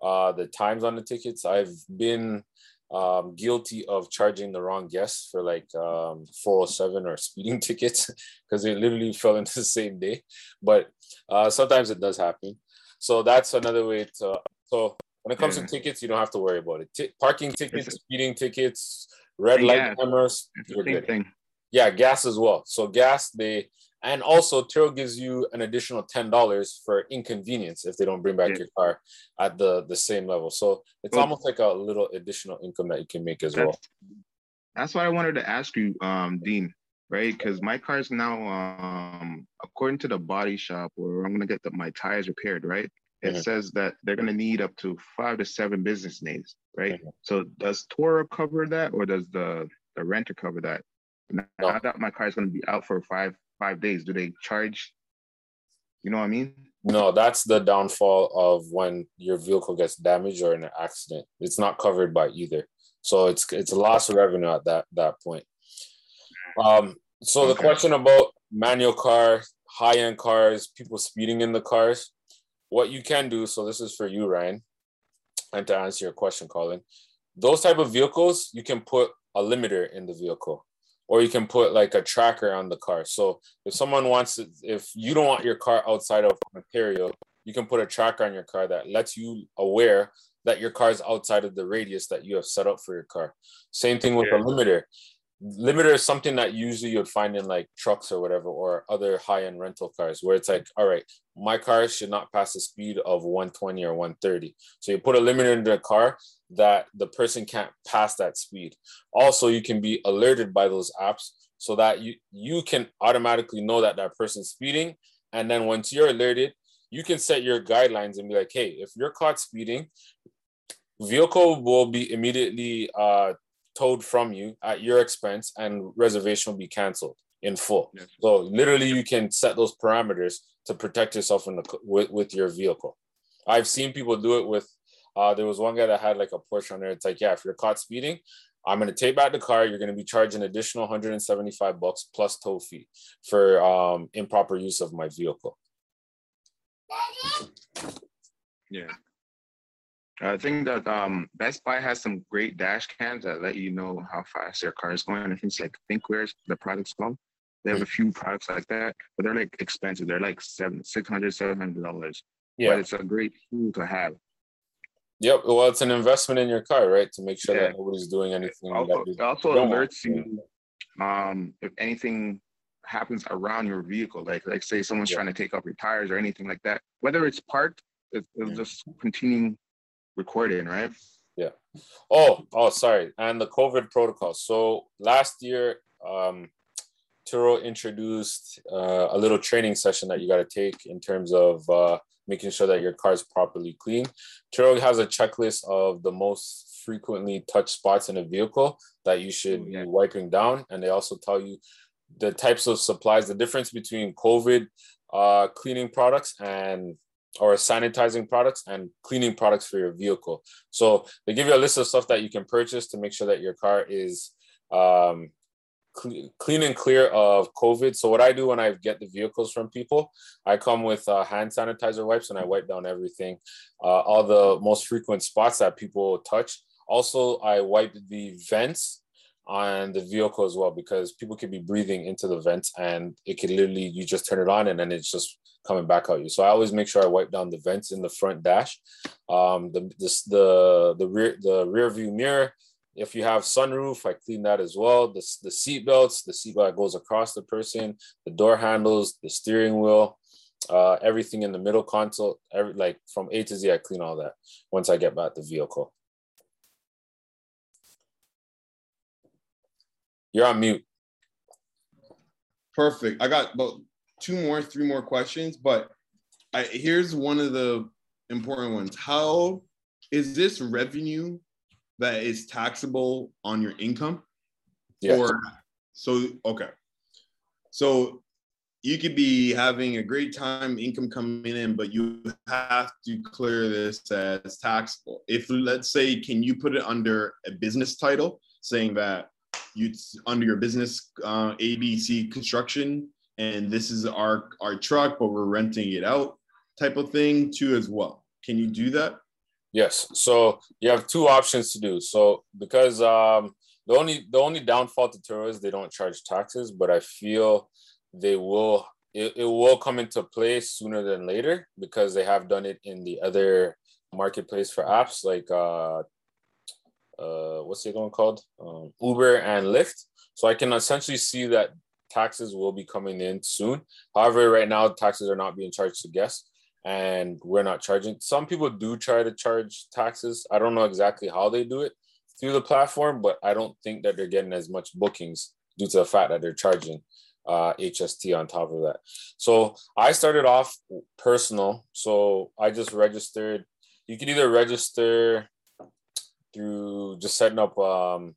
uh, the times on the tickets. I've been um, guilty of charging the wrong guest for like um, 407 or speeding tickets because they literally fell into the same day. But uh, sometimes it does happen. So that's another way to. So when it comes yeah. to tickets, you don't have to worry about it. T- parking tickets, speeding tickets, red light cameras, you're good. Thing. Yeah, gas as well. So gas, they and also, Turo gives you an additional ten dollars for inconvenience if they don't bring back yeah. your car at the the same level. So it's well, almost like a little additional income that you can make as well. That's what I wanted to ask you, um, Dean. Right, because my car is now, um, according to the body shop, where I'm gonna get the, my tires repaired. Right, it mm-hmm. says that they're gonna need up to five to seven business days. Right. Mm-hmm. So does Turo cover that, or does the the renter cover that? Now no. that my car is going to be out for five five days, do they charge? You know what I mean? No, that's the downfall of when your vehicle gets damaged or in an accident. It's not covered by either. So it's it's a loss of revenue at that that point. Um, so the question about manual car, high end cars, people speeding in the cars, what you can do. So this is for you, Ryan, and to answer your question, Colin. Those type of vehicles, you can put a limiter in the vehicle or you can put like a tracker on the car. So if someone wants to, if you don't want your car outside of Ontario, you can put a tracker on your car that lets you aware that your car is outside of the radius that you have set up for your car. Same thing with yeah. the limiter. Limiter is something that usually you'd find in like trucks or whatever, or other high end rental cars, where it's like, all right, my car should not pass the speed of 120 or 130. So you put a limiter in the car that the person can't pass that speed. Also, you can be alerted by those apps so that you you can automatically know that that person's speeding. And then once you're alerted, you can set your guidelines and be like, hey, if you're caught speeding, vehicle will be immediately uh, towed from you at your expense and reservation will be canceled in full. Yes. So literally you can set those parameters to protect yourself in the, with, with your vehicle. I've seen people do it with uh, there was one guy that had like a Porsche on there. It's like, yeah, if you're caught speeding, I'm going to take back the car. You're going to be charged an additional 175 bucks plus tow fee for um, improper use of my vehicle. Yeah. I think that um, Best Buy has some great dash cams that let you know how fast your car is going. I think it's like ThinkWares, the product's called. They have a few products like that, but they're like expensive. They're like seven, six hundred, seven hundred dollars. Yeah. But it's a great tool to have. Yep. Well, it's an investment in your car, right? To make sure yeah. that nobody's doing anything. Also, it also alerts you um, if anything happens around your vehicle, like like say someone's yeah. trying to take off your tires or anything like that. Whether it's parked, it, it'll yeah. just continue recording, right? Yeah. Oh, oh, sorry. And the COVID protocol. So last year, um, Turo introduced uh, a little training session that you got to take in terms of uh, making sure that your car is properly clean. Turo has a checklist of the most frequently touched spots in a vehicle that you should yeah. be wiping down. And they also tell you the types of supplies, the difference between COVID uh, cleaning products and or sanitizing products and cleaning products for your vehicle. So they give you a list of stuff that you can purchase to make sure that your car is um, clean and clear of COVID. So what I do when I get the vehicles from people, I come with uh, hand sanitizer wipes and I wipe down everything, uh, all the most frequent spots that people touch. Also, I wipe the vents on the vehicle as well because people could be breathing into the vents and it could literally you just turn it on and then it's just coming back at you. So I always make sure I wipe down the vents in the front dash, um, the this, the the rear the rear view mirror if you have sunroof, I clean that as well. The, the seat belts, the seat belt goes across the person, the door handles, the steering wheel, uh, everything in the middle console, every, like from A to Z, I clean all that once I get back the vehicle. You're on mute. Perfect. I got about two more, three more questions, but I, here's one of the important ones. How is this revenue that is taxable on your income? Yeah. Or so okay. So you could be having a great time, income coming in, but you have to clear this as taxable. If let's say, can you put it under a business title, saying that you under your business uh, ABC construction, and this is our our truck, but we're renting it out, type of thing too as well. Can you do that? Yes. So you have two options to do. So because um, the only the only downfall to Turo is they don't charge taxes, but I feel they will it, it will come into play sooner than later because they have done it in the other marketplace for apps like uh uh what's the other one called um, Uber and Lyft. So I can essentially see that taxes will be coming in soon. However, right now taxes are not being charged to guests and we're not charging. Some people do try to charge taxes. I don't know exactly how they do it through the platform, but I don't think that they're getting as much bookings due to the fact that they're charging uh, HST on top of that. So I started off personal. So I just registered. You can either register through just setting up um,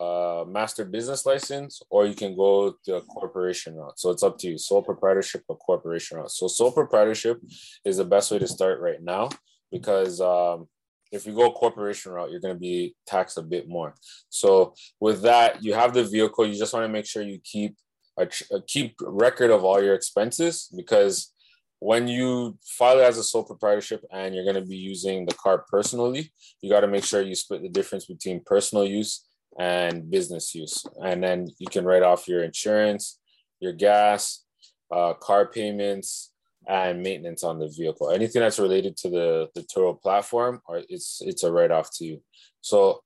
a master business license, or you can go to a corporation route. So it's up to you. Sole proprietorship or corporation route. So sole proprietorship is the best way to start right now because um, if you go corporation route, you're going to be taxed a bit more. So with that, you have the vehicle. You just want to make sure you keep a, a keep record of all your expenses because when you file it as a sole proprietorship and you're going to be using the car personally, you got to make sure you split the difference between personal use and business use. And then you can write off your insurance, your gas, uh, car payments, and maintenance on the vehicle. Anything that's related to the, the Turo platform, or it's it's a write off to you. So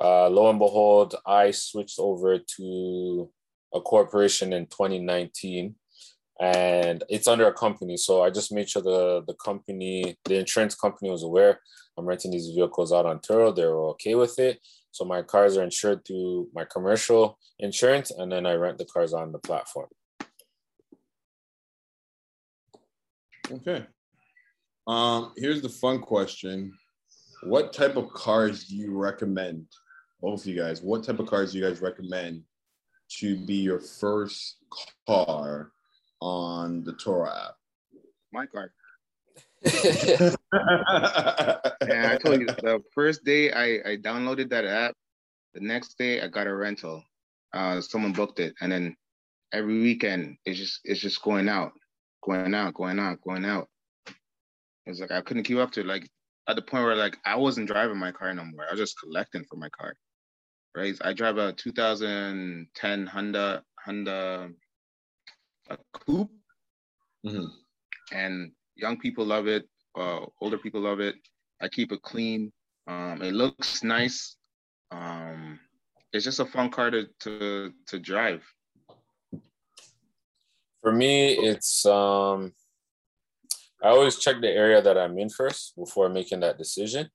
uh, lo and behold, I switched over to a corporation in 2019 and it's under a company. So I just made sure the, the company, the insurance company was aware I'm renting these vehicles out on Turo. They were okay with it. So my cars are insured through my commercial insurance and then I rent the cars on the platform. Okay. Um, here's the fun question. What type of cars do you recommend? Both of you guys, what type of cars do you guys recommend to be your first car on the Turo app? My car. And I told you the first day I, I downloaded that app, the next day I got a rental. Uh, someone booked it, and then every weekend it's just it's just going out, going out, going out, going out. It's like I couldn't keep up to it. Like at the point where like I wasn't driving my car no more. I was just collecting for my car right? I drive a 2010 Honda Honda a coupe, mm-hmm. and young people love it. Uh, older people love it. I keep it clean. Um, it looks nice. Um, it's just a fun car to to to drive. For me, it's um, I always check the area that I'm in first before making that decision.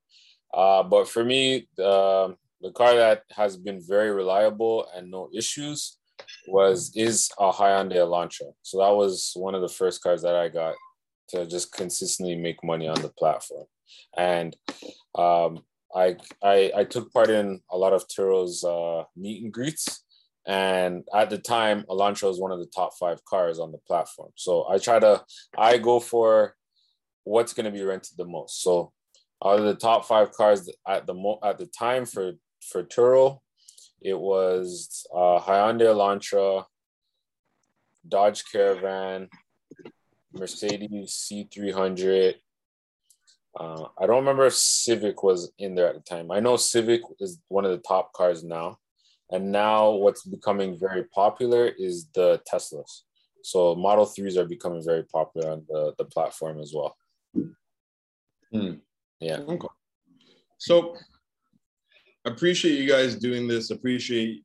Uh, but for me, um, the car that has been very reliable and no issues was is a Hyundai Elantra. So that was one of the first cars that I got to just consistently make money on the platform. And um, I, I, I took part in a lot of Turo's uh, meet and greets. And at the time, Elantra was one of the top five cars on the platform. So I try to, I go for what's going to be rented the most. So out of the top five cars at the mo- at the time for for Turo, it was uh, Hyundai Elantra, Dodge Caravan, Mercedes C300. Uh, I don't remember if Civic was in there at the time. I know Civic is one of the top cars now. And now what's becoming very popular is the Teslas. So Model 3s are becoming very popular on the, the platform as well. Hmm. Yeah. Okay. So appreciate you guys doing this. Appreciate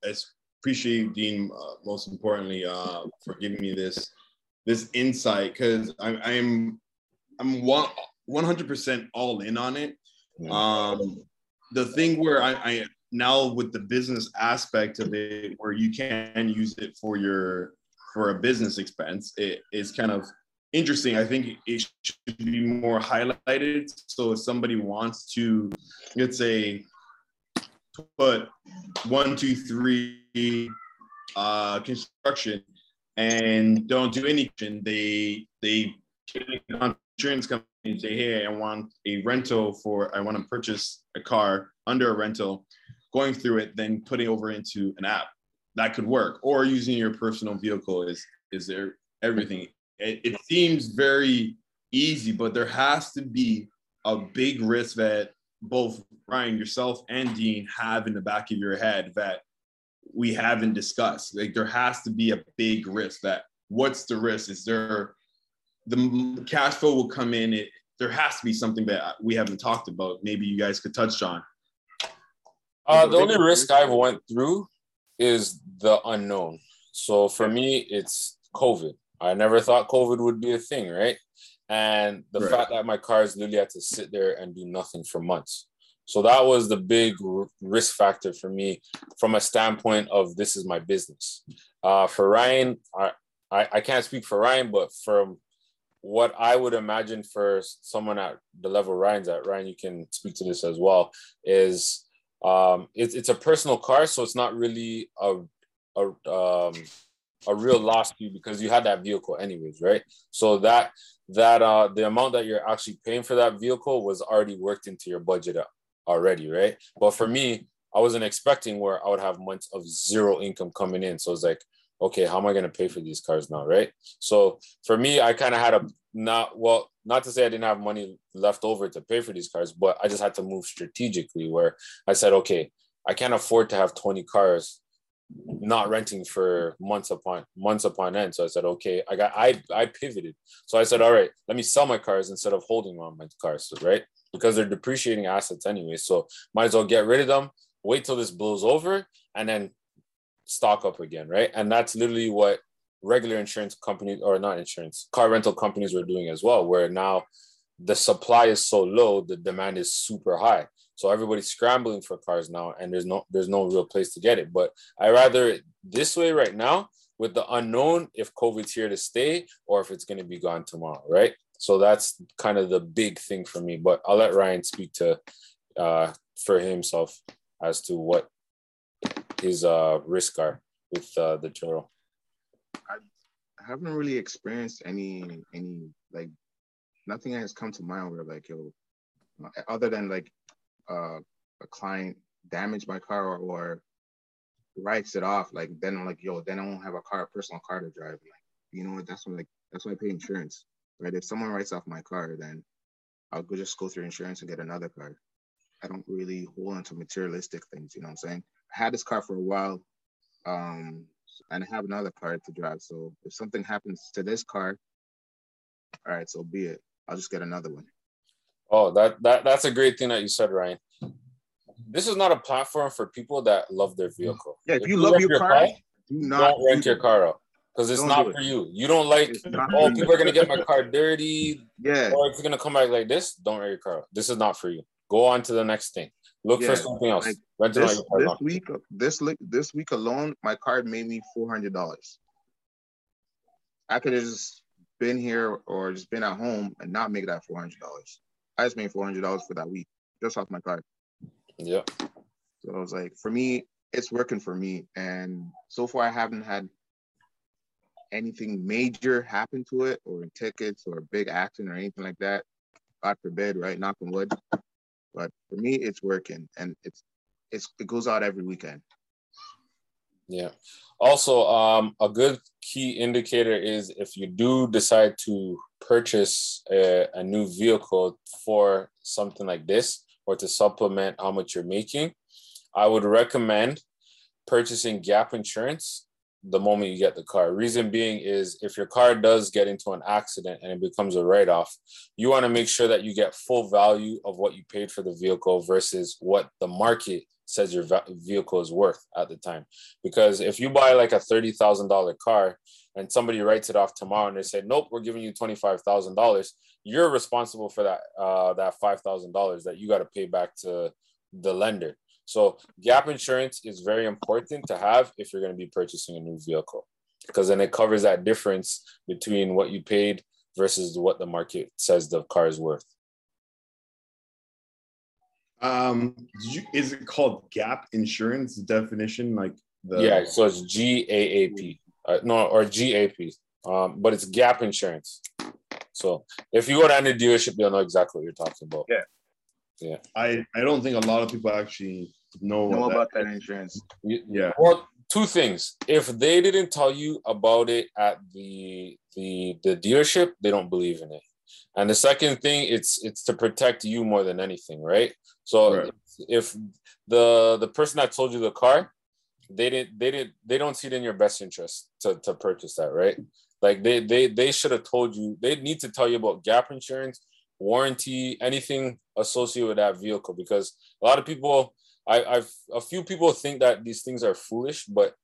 appreciate Dean uh, most importantly uh, for giving me this this insight because I'm I'm I'm one one hundred percent all in on it. Um, the thing where I, I now with the business aspect of it, where you can use it for your for a business expense, it is kind of interesting. I think it should be more highlighted. So if somebody wants to, let's say, put one, two, three uh, construction and don't do anything. They they insurance company say, hey, I want a rental for I want to purchase a car under a rental, going through it, then putting over into an app. That could work. Or using your personal vehicle is is there everything. It, it seems very easy, but there has to be a big risk that both Ryan, yourself, and Dean have in the back of your head that we haven't discussed. Like there has to be a big risk that what's the risk? Is there the cash flow will come in. It, there has to be something that we haven't talked about. Maybe you guys could touch on. Uh, the only risk I've went through is the unknown. So for me, it's COVID. I never thought COVID would be a thing, right? And the right. fact that my cars literally had to sit there and do nothing for months. So that was the big risk factor for me from a standpoint of this is my business. Uh, for Ryan, I, I, I can't speak for Ryan, but from what I would imagine for someone at the level Ryan's at, Ryan, you can speak to this as well, is um, it's, it's a personal car. So it's not really a, a, um, a real loss to you because you had that vehicle anyways, right? So that that uh the amount that you're actually paying for that vehicle was already worked into your budget already, right? But for me, I wasn't expecting where I would have months of zero income coming in. So it's like, okay, how am I going to pay for these cars now, right? So for me, I kind of had a not well, not to say I didn't have money left over to pay for these cars, but I just had to move strategically where I said, okay, I can't afford to have 20 cars not renting for months upon months upon end. So I said, okay, I got I I pivoted. So I said, all right, let me sell my cars instead of holding on my cars, right? Because they're depreciating assets anyway. So might as well get rid of them, wait till this blows over, and then stock up again, right? And that's literally what regular insurance companies or not insurance, car rental companies were doing as well, where now the supply is so low, the demand is super high. So everybody's scrambling for cars now, and there's no there's no real place to get it. But I rather this way right now with the unknown if COVID's here to stay or if it's going to be gone tomorrow, right? So that's kind of the big thing for me. But I'll let Ryan speak to uh, for himself as to what his uh, risks are with uh, the Turo. I haven't really experienced any any like nothing has come to mind where like yo other than like uh, a client damaged my car or, or writes it off, like then I'm like, yo, then I won't have a car, a personal car to drive. Like, you know what? That's what like that's why I pay insurance. Right? If someone writes off my car, then I'll go just go through insurance and get another car. I don't really hold on to materialistic things, you know what I'm saying? I had this car for a while, um, and I have another car to drive. So if something happens to this car, all right, so be it. I'll just get another one. Oh, that that that's a great thing that you said, Ryan. This is not a platform for people that love their vehicle. Yeah, if, if you, you, love, your, your car, car, do not don't rent your car out because it's not for you. You don't like oh people are gonna get my car dirty. Yeah. Or if you're gonna come back like this, don't rent your car. This is not for you. Go on to the next thing. Look yeah, for something else. Like this, this week, this this week alone, my card made me four hundred dollars. I could have just been here or just been at home and not make that four hundred dollars. I just made four hundred dollars for that week just off my card. Yeah. So I was like, for me, it's working for me, and so far I haven't had anything major happen to it, or in tickets, or big accident, or anything like that. God forbid, right? Knock on wood. But for me, it's working, and it's it's it goes out every weekend. Yeah. Also, um, a good key indicator is if you do decide to purchase a, a new vehicle for something like this or to supplement how much you're making, I would recommend purchasing gap insurance the moment you get the car. Reason being is if your car does get into an accident and it becomes a write off, you want to make sure that you get full value of what you paid for the vehicle versus what the market says your vehicle is worth at the time. Because if you buy like a $30,000 car and somebody writes it off tomorrow and they say, nope, we're giving you $25,000, you're responsible for that, uh, that $5,000 that you got to pay back to the lender. So gap insurance is very important to have if you're going to be purchasing a new vehicle because then it covers that difference between what you paid versus what the market says the car is worth. Um, you, it called gap insurance definition? Like the yeah, so it's G A A P. uh, no, or GAP, um, but it's gap insurance. So if you go to any dealership, you'll know exactly what you're talking about. Yeah. Yeah. I, I don't think a lot of people actually know, know what about that insurance. Yeah. Well, two things. If they didn't tell you about it at the the the dealership, they don't believe in it. And the second thing, it's it's to protect you more than anything, right? So Right. if the the person that sold you the car, they didn't they didn't they don't see it in your best interest to to purchase that, right? Like they they they should have told you. They need to tell you about gap insurance, warranty, anything associated with that vehicle, because a lot of people I, I've a few people think that these things are foolish, but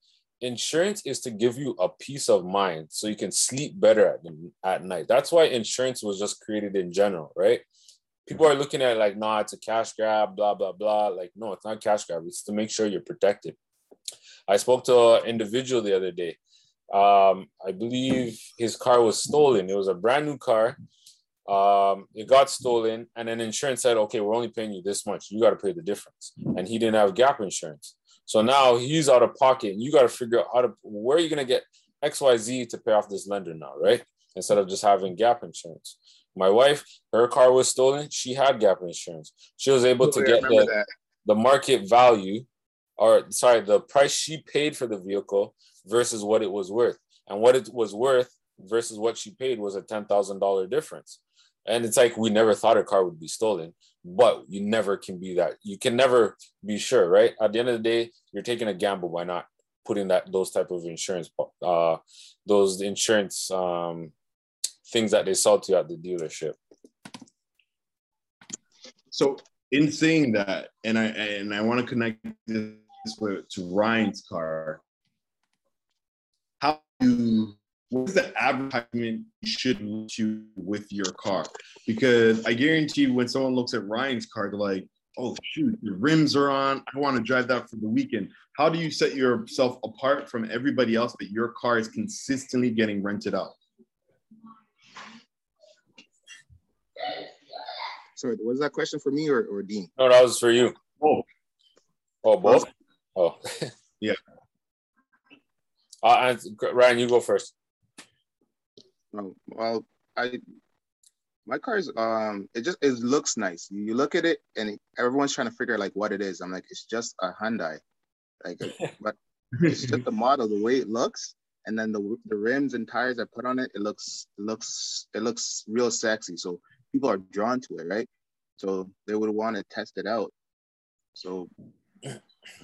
insurance is to give you a peace of mind so you can sleep better at at night. That's why insurance was just created in general, right? People are looking at like, nah, it's a cash grab, blah blah blah. Like, no, it's not cash grab. It's to make sure you're protected. I spoke to an individual the other day. Um, I believe his car was stolen. It was a brand new car. Um, it got stolen, and then insurance said, "Okay, we're only paying you this much. You got to pay the difference." And he didn't have gap insurance, so now he's out of pocket. And you got to figure out how to where are you gonna get X Y Z to pay off this lender now, right? Instead of just having gap insurance. My wife, her car was stolen. She had gap insurance. She was able to get the, that. the market value, or sorry, the price she paid for the vehicle versus what it was worth. And what it was worth versus what she paid was a ten thousand dollar difference. And it's like we never thought a car would be stolen, but you never can be that. You can never be sure, right? At the end of the day, you're taking a gamble by not putting that those type of insurance, uh, those insurance um, things that they sell to you at the dealership. So in saying that, and I and I want to connect this with to Ryan's car. How do what is the advertisement you should look to with your car? Because I guarantee when someone looks at Ryan's car, they're like, "Oh shoot, the rims are on. I want to drive that for the weekend." How do you set yourself apart from everybody else that your car is consistently getting rented out? Sorry, was that question for me or, or Dean? No, that was for you. Oh, Oh, both. Oh, Yeah. Uh, and Ryan, you go first. Oh, well, I my car is um it just it looks nice. You look at it and it, everyone's trying to figure out like what it is. I'm like, it's just a Hyundai, like, but it's just the model, the way it looks, and then the the rims and tires I put on it. It looks it looks it looks real sexy. So people are drawn to it, right? So they would want to test it out. So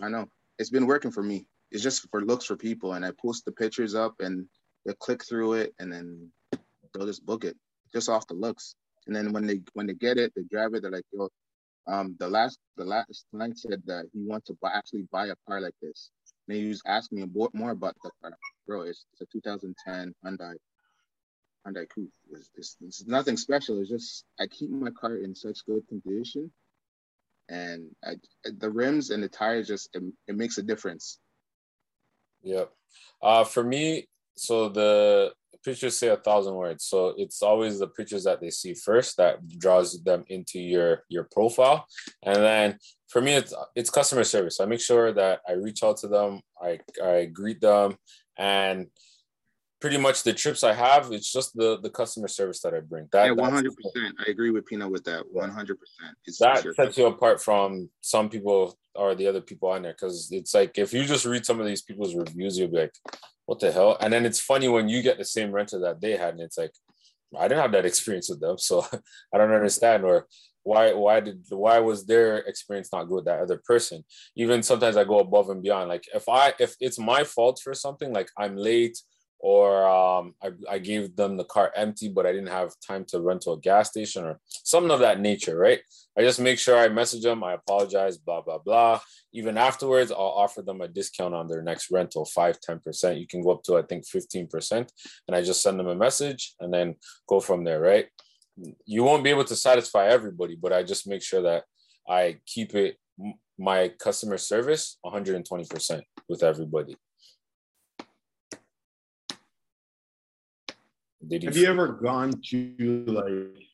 I know it's been working for me. It's just for looks for people, and I post the pictures up, and they click through it, and then they'll just book it just off the looks. And then when they when they get it, they drive it. They're like, yo, um, the last the last client said that he wants to buy actually buy a car like this. And he was asking me more, more about the car, bro. It's, it's a 2010 Hyundai Hyundai Coupe. It's, it's, it's nothing special. It's just I keep my car in such good condition, and I, the rims and the tires just it, it makes a difference. Yep. Uh, for me, so the pictures say a thousand words. So it's always the pictures that they see first that draws them into your your profile. And then for me, it's it's customer service. I make sure that I reach out to them, I I greet them, and pretty much the trips I have, it's just the the customer service that I bring. That yeah, 100. percent I agree with Pino with that. 100. percent It's that sure. sets you apart from some people or the other people on there because it's like if you just read some of these people's reviews you'll be like what the hell and then it's funny when you get the same renter that they had and it's like i didn't have that experience with them so i don't understand or why why did why was their experience not good with that other person even sometimes i go above and beyond like if i if it's my fault for something like i'm late or um, I, I gave them the car empty, but I didn't have time to run to a gas station or something of that nature, right? I just make sure I message them, I apologize, blah, blah, blah. Even afterwards, I'll offer them a discount on their next rental, 5 10%. You can go up to, I think, 15%. And I just send them a message and then go from there, right? You won't be able to satisfy everybody, but I just make sure that I keep it my customer service 120% with everybody. Did Have you ever gone to like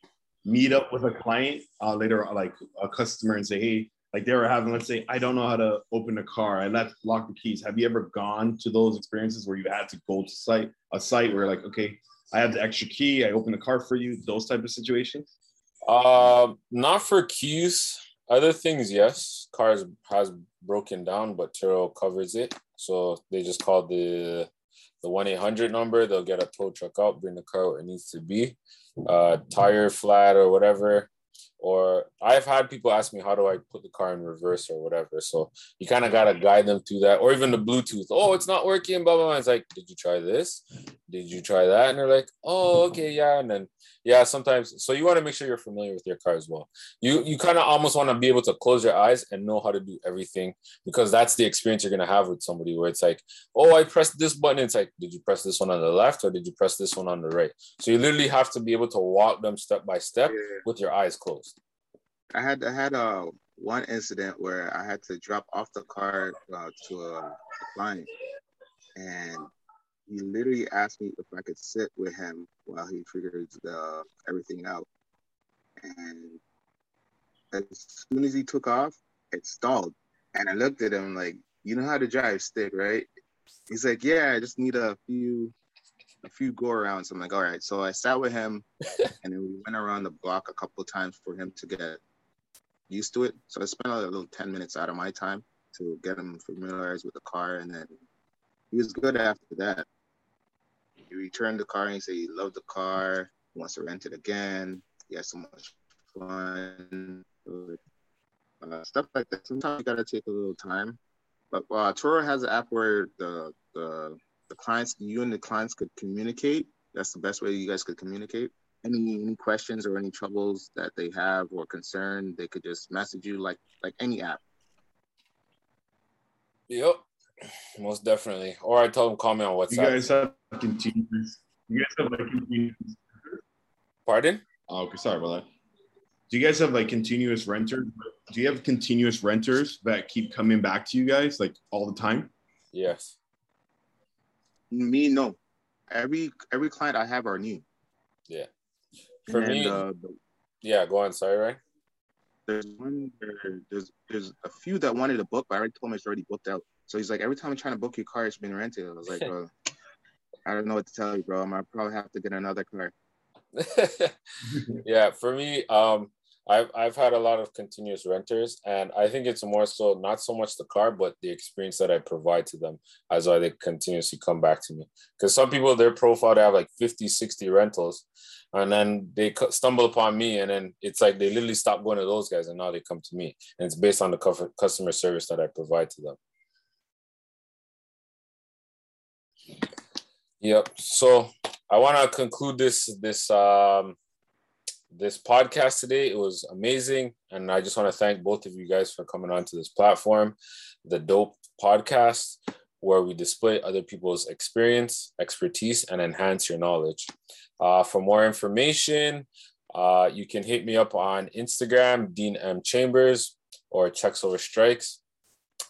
meet up with a client uh, later, like a customer, and say, "Hey, like they were having, let's say, I don't know how to open a car. I left lock the keys. Have you ever gone to those experiences where you had to go to site a site where like, okay, I have the extra key, I open the car for you, those type of situations? Um, not for keys. Other things, yes. Cars has broken down, but Turo covers it. So they just call the the one eight hundred number. They'll get a tow truck out, bring the car where it needs to be. Uh, tire flat or whatever or I've had people ask me how do I put the car in reverse or whatever. So you kind of gotta guide them through that, or even the Bluetooth. Oh, it's not working. Blah blah blah. It's like, did you try this? Did you try that? And they're like, oh, okay, yeah. And then yeah, sometimes. So you want to make sure you're familiar with your car as well. You you kind of almost want to be able to close your eyes and know how to do everything because that's the experience you're gonna have with somebody where it's like, oh, I pressed this button. It's like, did you press this one on the left or did you press this one on the right? So you literally have to be able to walk them step by step yeah. with your eyes closed. I had I had a uh, one incident where I had to drop off the car uh, to a, a client, and he literally asked me if I could sit with him while he figured the, everything out. And as soon as he took off, it stalled. And I looked at him like, you know how to drive stick, right? He's like, yeah, I just need a few a few go arounds. I'm like, all right. So I sat with him and then we went around the block a couple times for him to get used to it. So I spent a little 10 minutes out of my time to get him familiarized with the car. And then he was good after that. He returned the car and he said he loved the car, he wants to rent it again. He has so much fun. Uh, stuff like that. Sometimes you gotta take a little time. But uh, Turo has an app where the, the the clients, you and the clients could communicate. That's the best way you guys could communicate any any questions or any troubles that they have or concern, they could just message you like like any app. Yep, most definitely. Or I tell them comment on WhatsApp. You guys have continuous. You guys have like continuous. Pardon? Oh, okay, sorry about that. Do you guys have like continuous renters? Do you have continuous renters that keep coming back to you guys like all the time? Yes. Me, no. Every every client I have are new. Yeah. For and, me, uh, yeah, go on. Sorry, right? There's one. There, there's there's a few that wanted a book, but I already told him it's already booked out. So he's like, every time I'm trying to book your car, it's been rented. I was like, bro, I don't know what to tell you, bro. I might probably have to get another car. yeah, for me, um, I've I've had a lot of continuous renters, and I think it's more so not so much the car, but the experience that I provide to them as why they continuously come back to me. Because some people, their profile, they have like 50, 60 rentals, and then they stumble upon me, and then it's like they literally stop going to those guys, and now they come to me, and it's based on the customer service that I provide to them. Yep. So I want to conclude this this um, this podcast today. It was amazing. And I just want to thank both of you guys for coming onto this platform, the Dope Podcast, where we display other people's experience, expertise, and enhance your knowledge. Uh, for more information, uh, you can hit me up on Instagram, Dean M. Chambers, or Checks Over Strikes.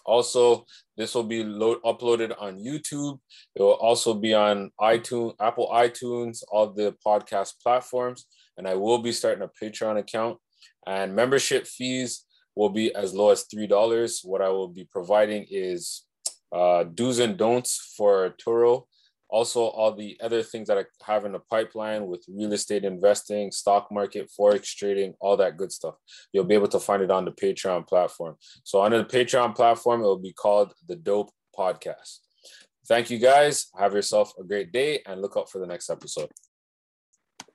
Also, this will be load, uploaded on YouTube. It will also be on iTunes, Apple iTunes, all the podcast platforms and I will be starting a Patreon account. And membership fees will be as low as three dollars. What I will be providing is uh, do's and don'ts for Turo. Also, all the other things that I have in the pipeline with real estate investing, stock market, forex trading, all that good stuff. You'll be able to find it on the Patreon platform. So, under the Patreon platform, it will be called the Dope Podcast. Thank you guys. Have yourself a great day and look out for the next episode.